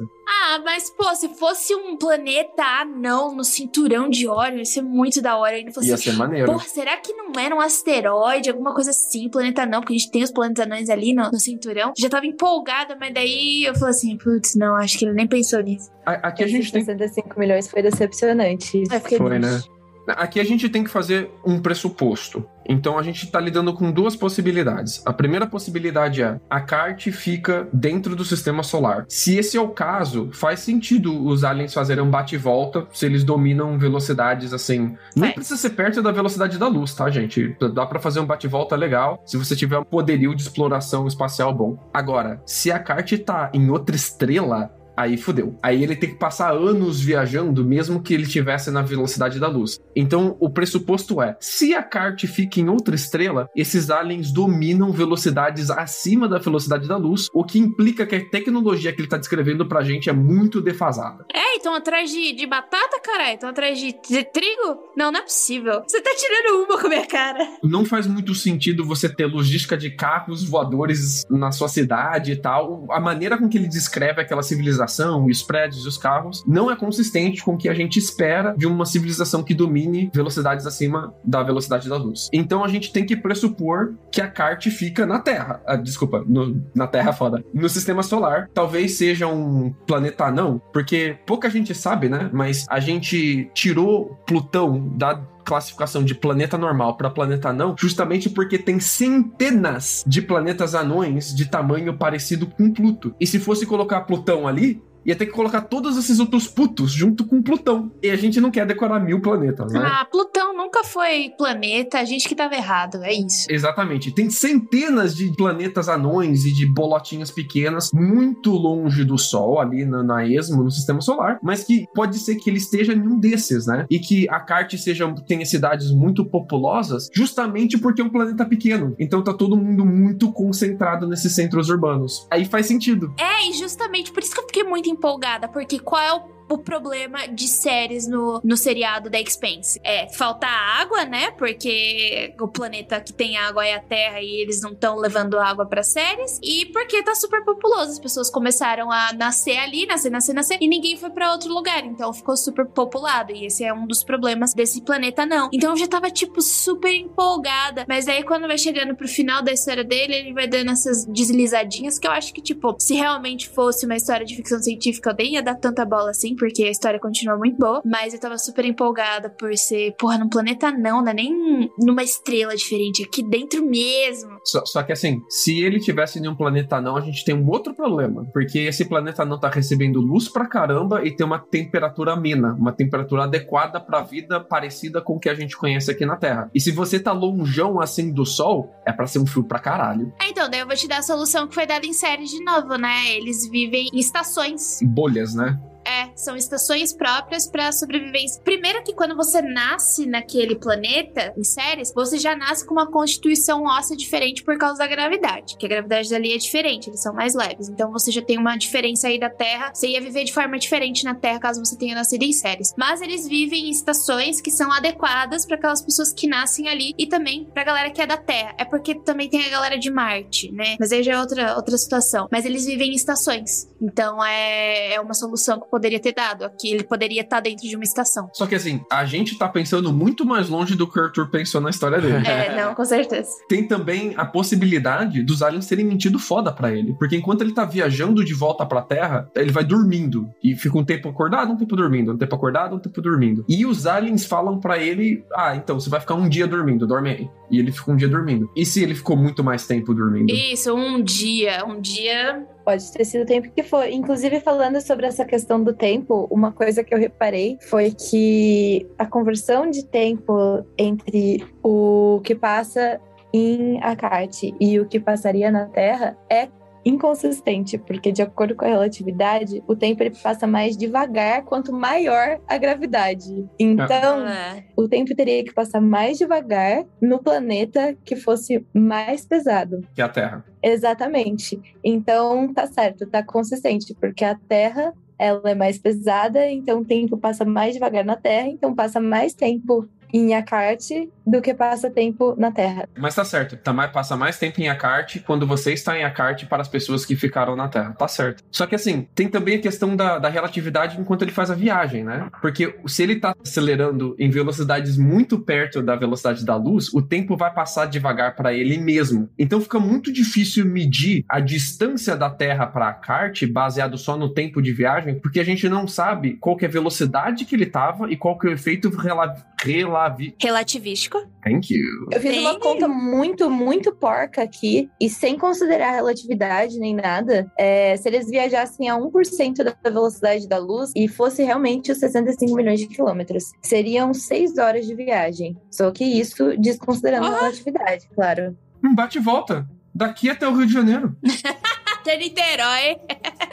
Speaker 4: Ah, mas pô, se fosse um planeta anão no cinturão de Órion, ia ser muito da hora. Ainda fosse,
Speaker 3: ia ser maneiro.
Speaker 4: Pô, será que não era um asteroide, alguma coisa assim, planeta não? Porque a gente tem os planetas anões ali no, no cinturão. Já tava empolgada, mas daí eu falei assim, putz, não, acho que ele nem pensou nisso.
Speaker 3: Aqui a gente tem...
Speaker 5: 65 milhões foi decepcionante.
Speaker 4: É,
Speaker 3: foi, né? Aqui a gente tem que fazer um pressuposto. Então a gente está lidando com duas possibilidades. A primeira possibilidade é a Carte fica dentro do sistema solar. Se esse é o caso, faz sentido os aliens fazerem um bate-volta se eles dominam velocidades assim. Não é. precisa ser perto da velocidade da luz, tá, gente? Dá para fazer um bate-volta legal se você tiver um poderio de exploração espacial bom. Agora, se a Carte tá em outra estrela, Aí fudeu. Aí ele tem que passar anos viajando, mesmo que ele estivesse na velocidade da luz. Então, o pressuposto é: se a Carte fica em outra estrela, esses aliens dominam velocidades acima da velocidade da luz, o que implica que a tecnologia que ele tá descrevendo pra gente é muito defasada.
Speaker 4: É, estão atrás de, de batata, caralho? Estão atrás de, de, trigo? Não, não é possível. Você tá tirando uma com a minha cara.
Speaker 3: Não faz muito sentido você ter logística de carros voadores na sua cidade e tal. A maneira com que ele descreve aquela civilização civilização, os prédios e os carros, não é consistente com o que a gente espera de uma civilização que domine velocidades acima da velocidade da luz. Então a gente tem que pressupor que a Carte fica na Terra. Ah, desculpa, no, na Terra foda. No sistema solar. Talvez seja um planeta não, porque pouca gente sabe, né? Mas a gente tirou Plutão da classificação de planeta normal para planeta anão, justamente porque tem centenas de planetas anões de tamanho parecido com Pluto. E se fosse colocar Plutão ali, ia ter que colocar todos esses outros putos junto com Plutão. E a gente não quer decorar mil planetas, né?
Speaker 4: Ah, Plutão nunca foi planeta, a gente que tava errado, é isso.
Speaker 3: Exatamente. Tem centenas de planetas anões e de bolotinhas pequenas muito longe do Sol, ali na, na esmo, no sistema solar, mas que pode ser que ele esteja em um desses, né? E que a Carte seja, tenha cidades muito populosas, justamente porque é um planeta pequeno. Então tá todo mundo muito concentrado nesses centros urbanos. Aí faz sentido.
Speaker 4: É, e justamente por isso que eu fiquei muito empolgada, porque qual é o o problema de séries no, no seriado da Expense. É faltar água, né? Porque o planeta que tem água é a Terra e eles não estão levando água para séries. E porque tá super populoso. As pessoas começaram a nascer ali, nascer, nascer, nascer. E ninguém foi para outro lugar. Então ficou super populado. E esse é um dos problemas desse planeta, não. Então eu já tava, tipo, super empolgada. Mas aí quando vai chegando pro final da história dele, ele vai dando essas deslizadinhas que eu acho que, tipo, se realmente fosse uma história de ficção científica, eu nem ia dar tanta bola assim porque a história continua muito boa. Mas eu tava super empolgada por ser, porra, num planeta não, né? Nem numa estrela diferente, aqui dentro mesmo.
Speaker 3: Só, só, que assim, se ele tivesse em um planeta não, a gente tem um outro problema. Porque esse planeta não tá recebendo luz pra caramba e tem uma temperatura amena, uma temperatura adequada pra vida parecida com o que a gente conhece aqui na Terra. E se você tá longeão assim do Sol, é pra ser um frio pra caralho.
Speaker 4: É, então, daí eu vou te dar a solução que foi dada em série de novo, né? Eles vivem em estações.
Speaker 3: Bolhas, né?
Speaker 4: É, são estações próprias para sobrevivência. Primeiro que quando você nasce naquele planeta, em séries, você já nasce com uma constituição óssea diferente por causa da gravidade. Que a gravidade dali é diferente, eles são mais leves. Então você já tem uma diferença aí da Terra. Você ia viver de forma diferente na Terra caso você tenha nascido em séries. Mas eles vivem em estações que são adequadas para aquelas pessoas que nascem ali e também pra galera que é da Terra. É porque também tem a galera de Marte, né? Mas aí já é outra, outra situação. Mas eles vivem em estações. Então é, é uma solução poderia ter dado. Aqui ele poderia estar dentro de uma estação.
Speaker 3: Só que assim, a gente tá pensando muito mais longe do que o Arthur pensou na história dele.
Speaker 4: É, não, com certeza.
Speaker 3: Tem também a possibilidade dos aliens terem mentido foda para ele. Porque enquanto ele tá viajando de volta pra Terra, ele vai dormindo. E fica um tempo acordado, um tempo dormindo. Um tempo acordado, um tempo dormindo. E os aliens falam para ele: Ah, então você vai ficar um dia dormindo, dorme aí. E ele fica um dia dormindo. E se ele ficou muito mais tempo dormindo?
Speaker 4: Isso, um dia. Um dia
Speaker 5: Pode ter sido o tempo que foi. Inclusive, falando sobre essa questão do tempo, uma coisa que eu reparei foi que a conversão de tempo entre o que passa em Akate e o que passaria na Terra é inconsistente, porque de acordo com a relatividade, o tempo ele passa mais devagar quanto maior a gravidade. Então,
Speaker 4: é.
Speaker 5: o tempo teria que passar mais devagar no planeta que fosse mais pesado.
Speaker 3: Que é a Terra.
Speaker 5: Exatamente. Então, tá certo, tá consistente, porque a Terra ela é mais pesada, então o tempo passa mais devagar na Terra, então passa mais tempo em Akarte do que passa tempo na Terra.
Speaker 3: Mas tá certo. Tá mais, passa mais tempo em Akarte quando você está em Akarte para as pessoas que ficaram na Terra. Tá certo. Só que assim, tem também a questão da, da relatividade enquanto ele faz a viagem, né? Porque se ele tá acelerando em velocidades muito perto da velocidade da luz, o tempo vai passar devagar para ele mesmo. Então fica muito difícil medir a distância da Terra para Akarte baseado só no tempo de viagem, porque a gente não sabe qual que é a velocidade que ele tava e qual que é o efeito rela, relavi...
Speaker 4: Relativístico.
Speaker 3: Thank you.
Speaker 5: Eu fiz uma
Speaker 4: Tem.
Speaker 5: conta muito, muito porca aqui, e sem considerar a relatividade nem nada, é, se eles viajassem a 1% da velocidade da luz e fosse realmente os 65 milhões de quilômetros, seriam 6 horas de viagem. Só que isso desconsiderando a
Speaker 4: Ah.
Speaker 5: relatividade, claro.
Speaker 3: Um bate e volta. Daqui até o Rio de Janeiro.
Speaker 4: Até Niterói.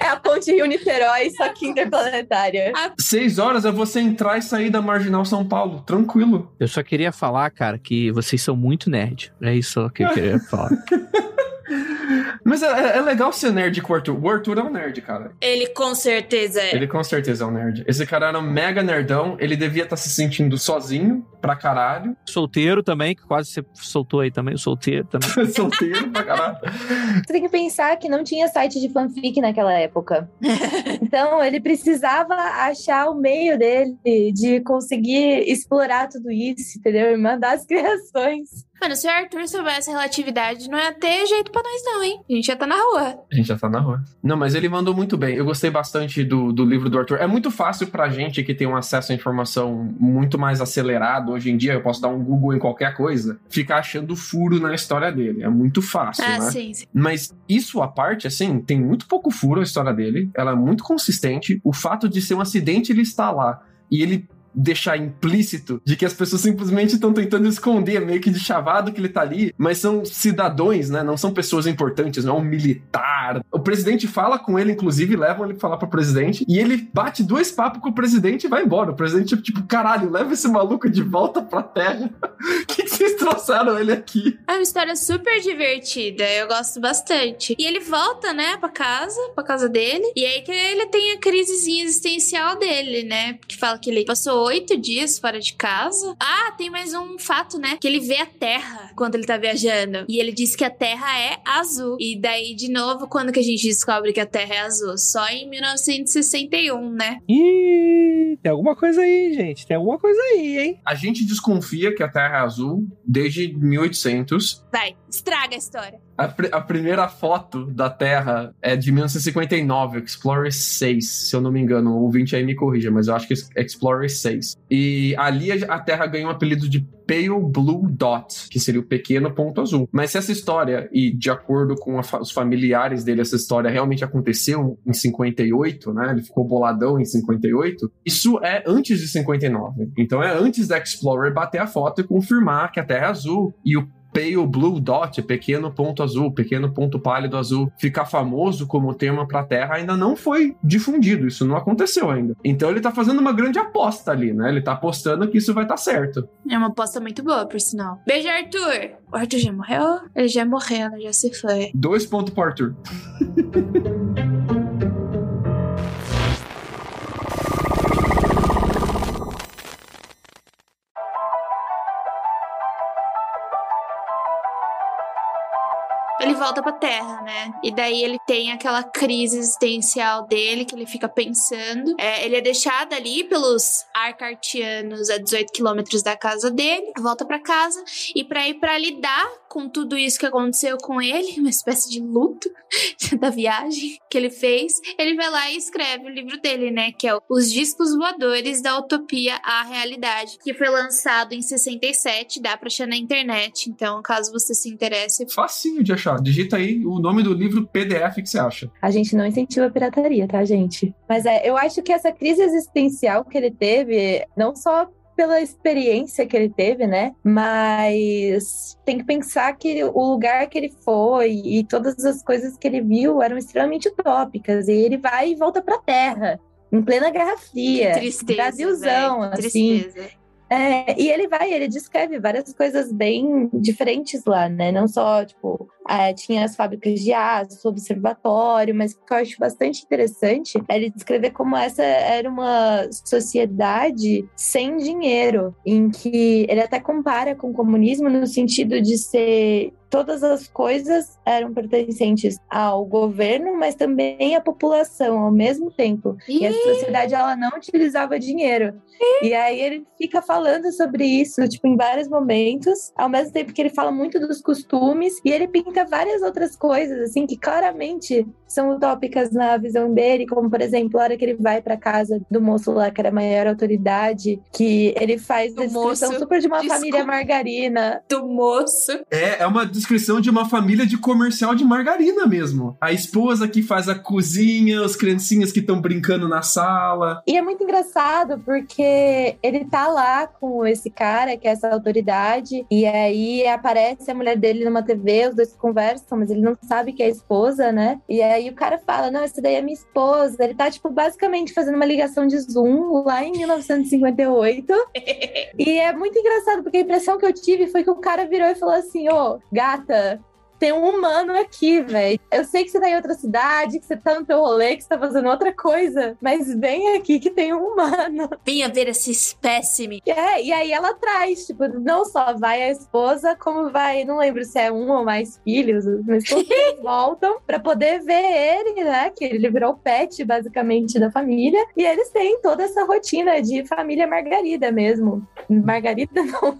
Speaker 5: É a ponte Rio-Niterói, só que interplanetária.
Speaker 3: Seis horas é você entrar e sair da Marginal São Paulo. Tranquilo.
Speaker 1: Eu só queria falar, cara, que vocês são muito nerd. É isso que eu queria falar.
Speaker 3: Mas é, é legal ser nerd com o Arthur. O Arthur é um nerd, cara.
Speaker 4: Ele com certeza é.
Speaker 3: Ele com certeza é um nerd. Esse cara era um mega nerdão. Ele devia estar se sentindo sozinho pra caralho.
Speaker 1: Solteiro também, que quase você soltou aí também, solteiro também.
Speaker 3: Solteiro pra caralho.
Speaker 5: Você tem que pensar que não tinha site de fanfic naquela época. Então, ele precisava achar o meio dele de conseguir explorar tudo isso, entendeu? E mandar as criações.
Speaker 4: Mano, se o Arthur soubesse relatividade, não ia ter jeito pra nós, não, hein? A gente ia estar na rua.
Speaker 3: A gente já tá na rua. Não, mas ele mandou muito bem. Eu gostei bastante do, do livro do Arthur. É muito fácil pra gente que tem um acesso à informação muito mais acelerado. Hoje em dia, eu posso dar um Google em qualquer coisa, ficar achando furo na história dele. É muito fácil,
Speaker 4: ah,
Speaker 3: né?
Speaker 4: sim, sim.
Speaker 3: Mas isso à parte, assim, tem muito pouco furo a história dele. Ela é muito consistente. O fato de ser um acidente, ele está lá. E ele deixar implícito de que as pessoas simplesmente estão tentando esconder, meio que de chavado que ele tá ali, mas são cidadãos, né? Não são pessoas importantes, não é um militar. O presidente fala com ele, inclusive, levam ele pra falar pro presidente, e ele bate dois papos com o presidente e vai embora. O presidente, tipo, caralho, leva esse maluco de volta pra terra. Que, que vocês trouxeram ele aqui?
Speaker 4: É uma história super divertida, eu gosto bastante. E ele volta, né, pra casa, pra casa dele, e aí que ele tem a crisezinha existencial dele, né? Que fala que ele passou oito dias fora de casa. Ah, tem mais um fato, né? Que ele vê a Terra quando ele tá viajando. E ele diz que a Terra é azul. E daí, de novo, quando que a gente descobre que a Terra é azul? Só em 1961, né?
Speaker 1: Ih, tem alguma coisa aí, gente. Tem alguma coisa aí, hein?
Speaker 3: A gente desconfia que a Terra é azul desde 1800.
Speaker 4: Vai, estraga a história.
Speaker 3: A, pr a, primeira foto da Terra é de 1959, Explorer 6, se eu não me engano. O ouvinte aí me corrija, mas eu acho que é Explorer 6. E ali a Terra ganhou um apelido de Pale Blue Dot, que seria o pequeno ponto azul. Mas se essa história, e de acordo com fa os familiares dele, essa história realmente aconteceu em 58, né? Ele ficou boladão em 58. Isso é antes de 59. Então é antes da Explorer bater a foto e confirmar que a Terra é azul. E o Pale Blue Dot, pequeno ponto azul, pequeno ponto pálido azul, ficar famoso como tema para a Terra ainda não foi difundido, isso não aconteceu ainda. Então ele tá fazendo uma grande aposta ali, né? Ele tá apostando que isso vai estar tá certo.
Speaker 4: É uma aposta muito boa, por sinal. Beijo, Arthur! O Arthur já morreu? Ele já morreu, já se foi.
Speaker 3: Dois pontos pro Arthur.
Speaker 4: volta pra Terra, né? E daí ele tem aquela crise existencial dele que ele fica pensando. É, ele é deixado ali pelos arcartianos a 18 quilômetros da casa dele, volta para casa e para ir para lidar com tudo isso que aconteceu com ele, uma espécie de luto da viagem que ele fez, ele vai lá e escreve o livro dele, né? Que é Os Discos Voadores da Utopia à Realidade, que foi lançado em 67, dá pra achar na internet. Então, caso você se interesse.
Speaker 3: Facinho de achar. Digita aí o nome do livro PDF que você acha.
Speaker 5: A gente não incentiva a pirataria, tá, gente? Mas é, eu acho que essa crise existencial que ele teve, não só pela experiência que ele teve, né? Mas tem que pensar que o lugar que ele foi e todas as coisas que ele viu eram extremamente utópicas. E ele vai e volta pra Terra, em plena Guerra Fria.
Speaker 4: Que tristeza,
Speaker 5: Brasilzão,
Speaker 4: véio.
Speaker 5: assim.
Speaker 4: Tristeza.
Speaker 5: É, e ele vai, ele descreve várias coisas bem diferentes lá, né? Não só, tipo, é, tinha as fábricas de aço, o observatório, mas o que eu acho bastante interessante é ele descrever como essa era uma sociedade sem dinheiro, em que ele até compara com o comunismo no sentido de ser todas as coisas eram pertencentes ao governo, mas também à população ao mesmo tempo. E a sociedade ela não utilizava dinheiro. E aí ele fica falando sobre isso, tipo, em vários momentos, ao mesmo tempo que ele fala muito dos costumes e ele pinta várias outras coisas assim que claramente são utópicas na visão dele, como por exemplo, a hora que ele vai para casa do moço lá que era a maior autoridade, que ele faz
Speaker 4: Do
Speaker 5: a descrição
Speaker 4: moço,
Speaker 5: super de uma
Speaker 4: desculpa.
Speaker 5: família margarina.
Speaker 4: Do moço.
Speaker 3: É, é uma descrição de uma família de comercial de margarina mesmo. A esposa que faz a cozinha, os criancinhas que estão brincando na sala.
Speaker 5: E é muito engraçado porque ele tá lá com esse cara, que é essa autoridade, e aí aparece a mulher dele numa TV, os dois conversam, mas ele não sabe que é a esposa, né? E aí o cara fala: Não, essa daí é minha esposa. Ele tá, tipo, basicamente fazendo uma ligação de Zoom lá em 1958. e é muito engraçado, porque a impressão que eu tive foi que o cara virou e falou assim: Ô, gata. Tem um humano aqui, velho. Eu sei que você tá em outra cidade, que você tá no teu rolê, que você tá fazendo outra coisa, mas vem aqui que tem um humano.
Speaker 4: Vinha ver esse espécime.
Speaker 5: É, e aí ela traz, tipo, não só vai a esposa, como vai, não lembro se é um ou mais filhos, mas todos eles voltam pra poder ver ele, né? Que ele virou o pet, basicamente, da família. E eles têm toda essa rotina de família Margarida mesmo. Margarida não.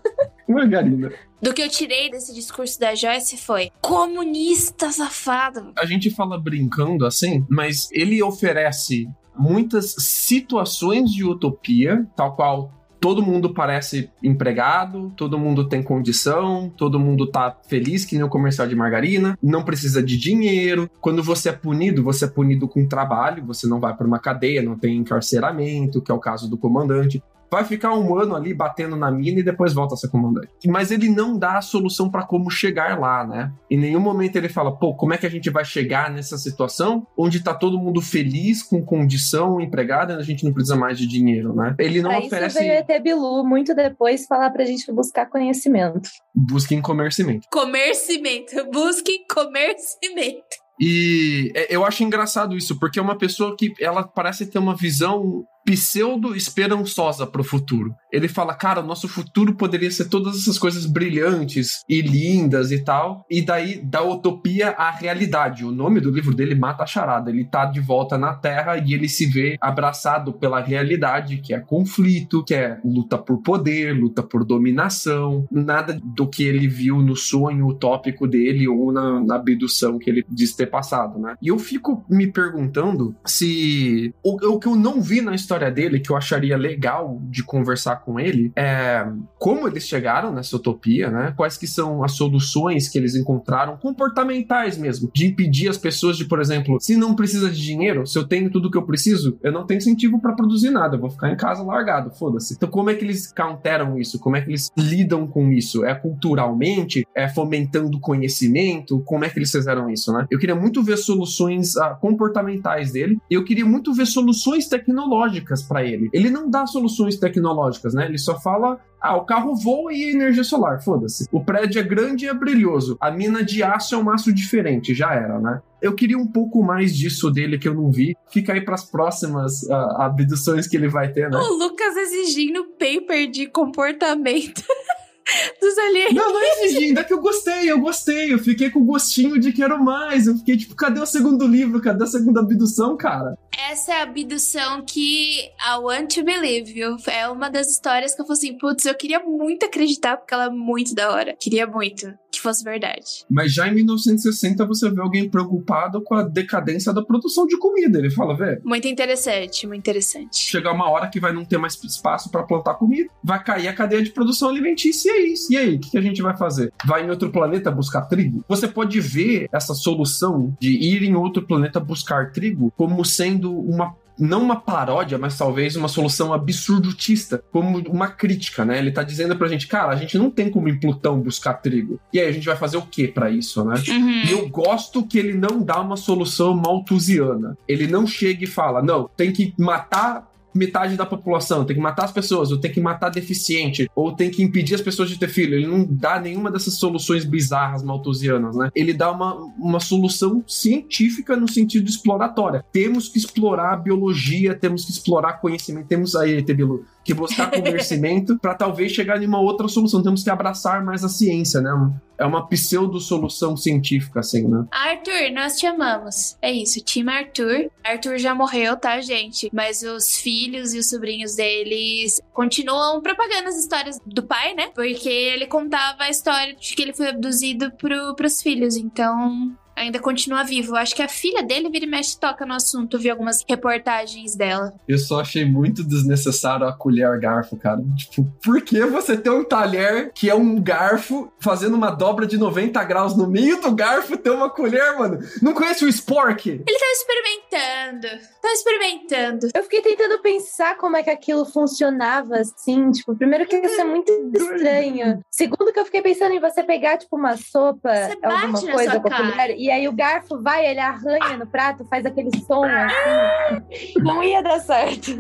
Speaker 3: Margarina.
Speaker 4: Do que eu tirei desse discurso da Joyce foi comunista safado.
Speaker 3: A gente fala brincando assim, mas ele oferece muitas situações de utopia, tal qual todo mundo parece empregado, todo mundo tem condição, todo mundo tá feliz que nem o comercial de margarina, não precisa de dinheiro. Quando você é punido, você é punido com trabalho, você não vai para uma cadeia, não tem encarceramento, que é o caso do comandante. Vai ficar um ano ali batendo na mina e depois volta a ser comandante. Mas ele não dá a solução para como chegar lá, né? Em nenhum momento ele fala, pô, como é que a gente vai chegar nessa situação onde tá todo mundo feliz, com condição, empregada, e a gente não precisa mais de dinheiro, né? Ele não
Speaker 5: pra
Speaker 3: oferece.
Speaker 5: Isso veio ET Bilu muito depois falar pra gente buscar conhecimento.
Speaker 3: Busquem comercimento.
Speaker 4: Comercimento. Busque comercimento.
Speaker 3: E é, eu acho engraçado isso, porque é uma pessoa que ela parece ter uma visão pseudo-esperançosa para o futuro. Ele fala, cara, o nosso futuro poderia ser todas essas coisas brilhantes e lindas e tal, e daí da utopia à realidade. O nome do livro dele mata a charada. Ele tá de volta na Terra e ele se vê abraçado pela realidade, que é conflito, que é luta por poder, luta por dominação, nada do que ele viu no sonho utópico dele ou na, na abdução que ele diz ter passado, né? E eu fico me perguntando se o, o que eu não vi na história história dele que eu acharia legal de conversar com ele é como eles chegaram nessa utopia, né? Quais que são as soluções que eles encontraram, comportamentais mesmo, de impedir as pessoas de, por exemplo, se não precisa de dinheiro, se eu tenho tudo que eu preciso, eu não tenho incentivo para produzir nada, eu vou ficar em casa largado, foda-se. Então como é que eles counteram isso? Como é que eles lidam com isso? É culturalmente? É fomentando conhecimento? Como é que eles fizeram isso, né? Eu queria muito ver soluções ah, comportamentais dele, eu queria muito ver soluções tecnológicas para ele. Ele não dá soluções tecnológicas, né? Ele só fala ah, o carro voa e energia solar, foda-se. O prédio é grande e é brilhoso. A mina de aço é um aço diferente, já era, né? Eu queria um pouco mais disso dele que eu não vi. Fica aí para as próximas uh, abduções que ele vai ter, né?
Speaker 4: O Lucas exigindo paper de comportamento. dos alienígenas.
Speaker 3: Não, não exigi, ainda que eu gostei, eu gostei. Eu fiquei com o gostinho de quero mais. Eu fiquei tipo, cadê o segundo livro? Cadê a segunda abdução, cara?
Speaker 4: Essa é a abdução que I want to believe? É uma das histórias que eu falei assim, putz, eu queria muito acreditar, porque ela é muito da hora. Queria muito que fosse verdade.
Speaker 3: Mas já em 1960 você vê alguém preocupado com a decadência da produção de comida. Ele fala, velho.
Speaker 4: Muito interessante, muito interessante.
Speaker 3: Chegar uma hora que vai não ter mais espaço para plantar comida, vai cair a cadeia de produção alimentícia e é isso. E aí, o que a gente vai fazer? Vai em outro planeta buscar trigo? Você pode ver essa solução de ir em outro planeta buscar trigo como sendo uma não uma paródia, mas talvez uma solução absurdutista, como uma crítica, né? Ele tá dizendo pra gente, cara, a gente não tem como em Plutão buscar trigo. E aí a gente vai fazer o que para isso, né?
Speaker 4: Uhum.
Speaker 3: E eu gosto que ele não dá uma solução malthusiana. Ele não chega e fala, não, tem que matar metade da população, tem que matar as pessoas, ou tem que matar deficiente, ou tem que impedir as pessoas de ter filho. Ele não dá nenhuma dessas soluções bizarras malthusianas, né? Ele dá uma, uma solução científica no sentido exploratória. Temos que explorar a biologia, temos que explorar conhecimento, temos aí, Tebilu, que buscar conhecimento para talvez chegar em uma outra solução. Temos que abraçar mais a ciência, né? É uma pseudo-solução científica, assim, né?
Speaker 4: Arthur, nós te amamos. É isso, time Arthur. Arthur já morreu, tá, gente? Mas os filhos e os sobrinhos deles continuam propagando as histórias do pai, né? Porque ele contava a história de que ele foi abduzido pro, pros filhos. Então, ainda continua vivo. Acho que a filha dele vira e mexe toca no assunto. Vi algumas reportagens dela.
Speaker 3: Eu só achei muito desnecessário a colher garfo, cara. Tipo, por que você tem um talher que é um garfo fazendo uma dobra de 90 graus no meio do garfo ter uma colher, mano? Não conhece o Spork?
Speaker 4: Ele tá experimentando. Tá experimentando.
Speaker 5: Eu fiquei tentando pensar como é que aquilo funcionava assim. Tipo, primeiro que isso é muito estranho. Segundo que eu fiquei pensando em você pegar, tipo, uma sopa,
Speaker 4: Você
Speaker 5: alguma coisa com colher, e aí o garfo vai, ele arranha no prato, faz aquele som assim. Não ia dar certo.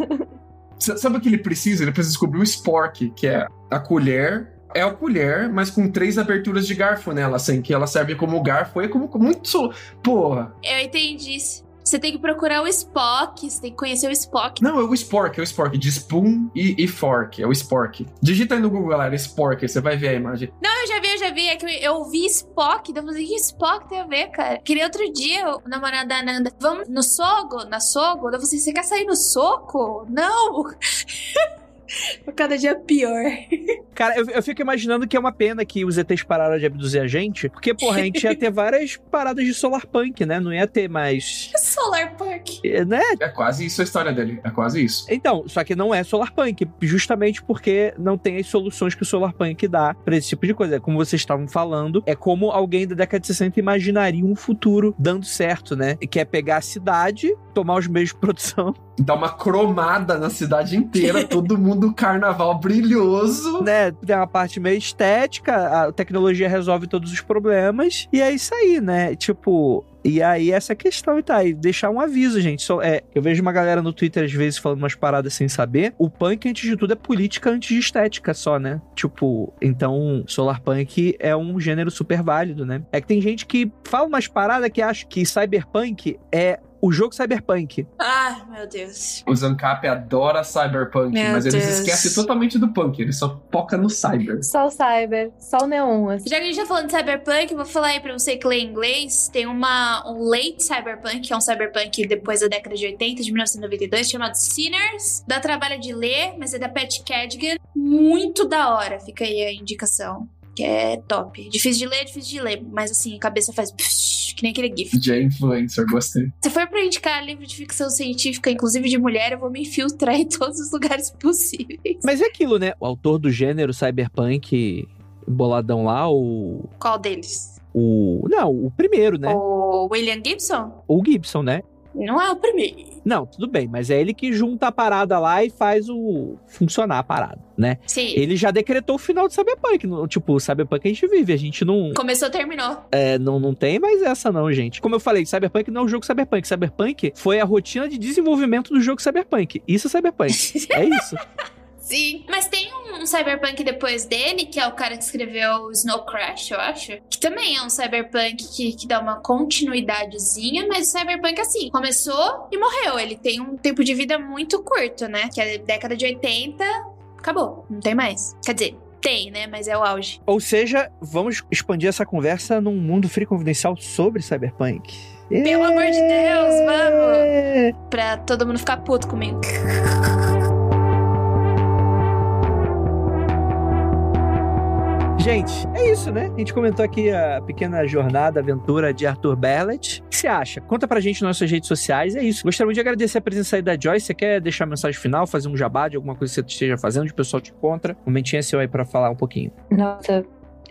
Speaker 3: Sabe o que ele precisa? Ele precisa descobrir o Spork, que é a colher. É a colher, mas com três aberturas de garfo nela, assim, que ela serve como garfo. É como, como muito. Porra.
Speaker 4: Eu entendi. Você tem que procurar o Spock, você tem que conhecer o Spock.
Speaker 3: Não, é o Spork, é o Spork, de spoon e, e fork, é o Spork. Digita aí no Google, galera, Spork, você vai ver a imagem.
Speaker 4: Não, eu já vi, eu já vi. É que eu ouvi Spock, daí eu falei, que Spock tem a ver, cara? Que nem outro dia, o namorado da Ananda, vamos no sogo, na sogo? Eu falei, assim, você quer sair no soco? Não! Cada dia pior.
Speaker 1: Cara, eu, eu fico imaginando que é uma pena que os ETs pararam de abduzir a gente, porque, porra, a gente ia ter várias paradas de solar punk, né? Não ia ter mais.
Speaker 4: Solar Park.
Speaker 1: eh, Né?
Speaker 3: É quase isso a história dele. É quase isso.
Speaker 1: Então, só que não é solar punk, justamente porque não tem as soluções que o solar punk dá pra esse tipo de coisa. É Como vocês estavam falando, é como alguém da década de 60 imaginaria um futuro dando certo, né? Que é pegar a cidade, tomar os meios de produção,
Speaker 3: Dá uma cromada na cidade inteira, todo mundo carnaval brilhoso.
Speaker 1: né? Tem uma parte meio estética, a tecnologia resolve todos os problemas, e é isso aí, né? Tipo. E aí, essa questão e tá aí, deixar um aviso, gente. Só, é, eu vejo uma galera no Twitter às vezes falando umas paradas sem saber. O punk, antes de tudo, é política antes de estética só, né? Tipo, então, solar punk é um gênero super válido, né? É que tem gente que fala umas paradas que acha que cyberpunk é o jogo cyberpunk.
Speaker 4: Ah, meu Deus.
Speaker 3: O Zancap adora cyberpunk,
Speaker 4: Meu
Speaker 3: mas eles esquecem totalmente do punk, ele só foca no cyber.
Speaker 5: Só o cyber, só o neon, assim.
Speaker 4: Já que a gente tá falando de cyberpunk, eu vou falar aí pra você que lê inglês. Tem uma, um late cyberpunk, que é um cyberpunk depois da década de 80, de 1992, chamado Sinners. Dá trabalho de ler, mas é da Pat Cadigan. Muito da hora, fica aí a indicação. Que é top. Difícil de ler, difícil de ler. Mas assim, a cabeça faz... que nem aquele GIF.
Speaker 3: Já influencer, gostei.
Speaker 4: Se for pra indicar livro de ficção científica, inclusive de mulher, eu vou me infiltrar em todos os lugares possíveis.
Speaker 1: Mas é aquilo, né? O autor do gênero cyberpunk, boladão lá, o.
Speaker 4: Qual deles?
Speaker 1: O. Não, o primeiro, né?
Speaker 4: O William Gibson?
Speaker 1: O Gibson, né?
Speaker 4: Não é o primeiro.
Speaker 1: Não, tudo bem, mas é ele que junta a parada lá e faz o funcionar a parada, né?
Speaker 4: Sim.
Speaker 1: Ele já decretou o final do Cyberpunk. Tipo, o Cyberpunk a gente vive, a gente não,
Speaker 4: Começou, terminou.
Speaker 1: é, não, não tem mais essa não, gente. Como eu falei, Cyberpunk não é o jogo Cyberpunk. Cyberpunk foi a rotina de desenvolvimento do jogo Cyberpunk. Isso é Cyberpunk. é isso.
Speaker 4: Sim. Mas tem um, cyberpunk depois dele, que é o cara que escreveu Snow Crash, eu acho. Que também é um cyberpunk que, que dá uma continuidadezinha, mas o cyberpunk, assim, começou e morreu. Ele tem um tempo de vida muito curto, né? Que é década de 80, acabou. Não tem mais. Quer dizer, tem, né? Mas é o auge.
Speaker 1: Ou seja, vamos expandir essa conversa num mundo free confidencial sobre Cyberpunk.
Speaker 4: Pelo amor de Deus, vamos!
Speaker 1: É.
Speaker 4: Pra todo mundo ficar puto comigo.
Speaker 1: Gente, é isso, né? A gente comentou aqui a pequena jornada, aventura de Arthur Berlet. O que você acha? Conta pra gente nas nossas redes sociais. É isso. Gostaria de agradecer a presença aí da Joyce. Você quer deixar a mensagem final, fazer um jabá de alguma coisa que você esteja fazendo, o pessoal te encontra? Um momentinho é seu aí pra falar um pouquinho.
Speaker 5: Nossa,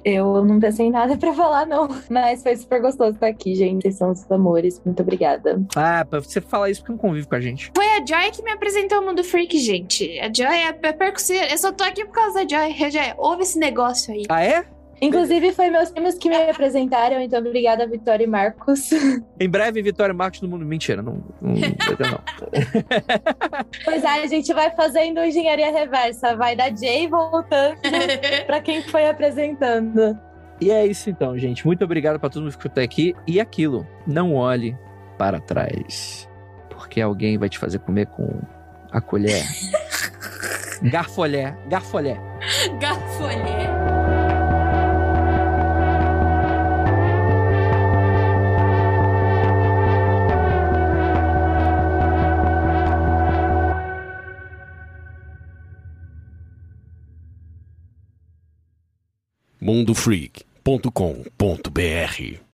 Speaker 5: eu não pensei em nada pra falar, não. Mas foi super gostoso estar aqui, gente. Vocês são os amores. Muito obrigada.
Speaker 1: Ah, pra você falar isso porque não convive com a gente.
Speaker 4: Foi a Joy que me apresentou o Mundo Freak, gente. A Joy é a percusseira. Eu só tô aqui por causa da Joy. A Joy, ouve esse negócio aí.
Speaker 1: Ah, é?
Speaker 5: Inclusive, foi meus primos que me apresentaram, então obrigada, Vitória e Marcos.
Speaker 1: Em breve, Vitória Marques no mundo. Mentira, não, não não.
Speaker 5: Pois é, a gente vai fazendo engenharia reversa. Vai da Jay voltando pra quem foi apresentando.
Speaker 1: E é isso então, gente. Muito obrigado pra todo mundo que ficou até aqui. E aquilo, não olhe para trás. Porque alguém vai te fazer comer com a colher. Garfolé, garfolé.
Speaker 4: Gafolé.
Speaker 2: mundofreak.com.br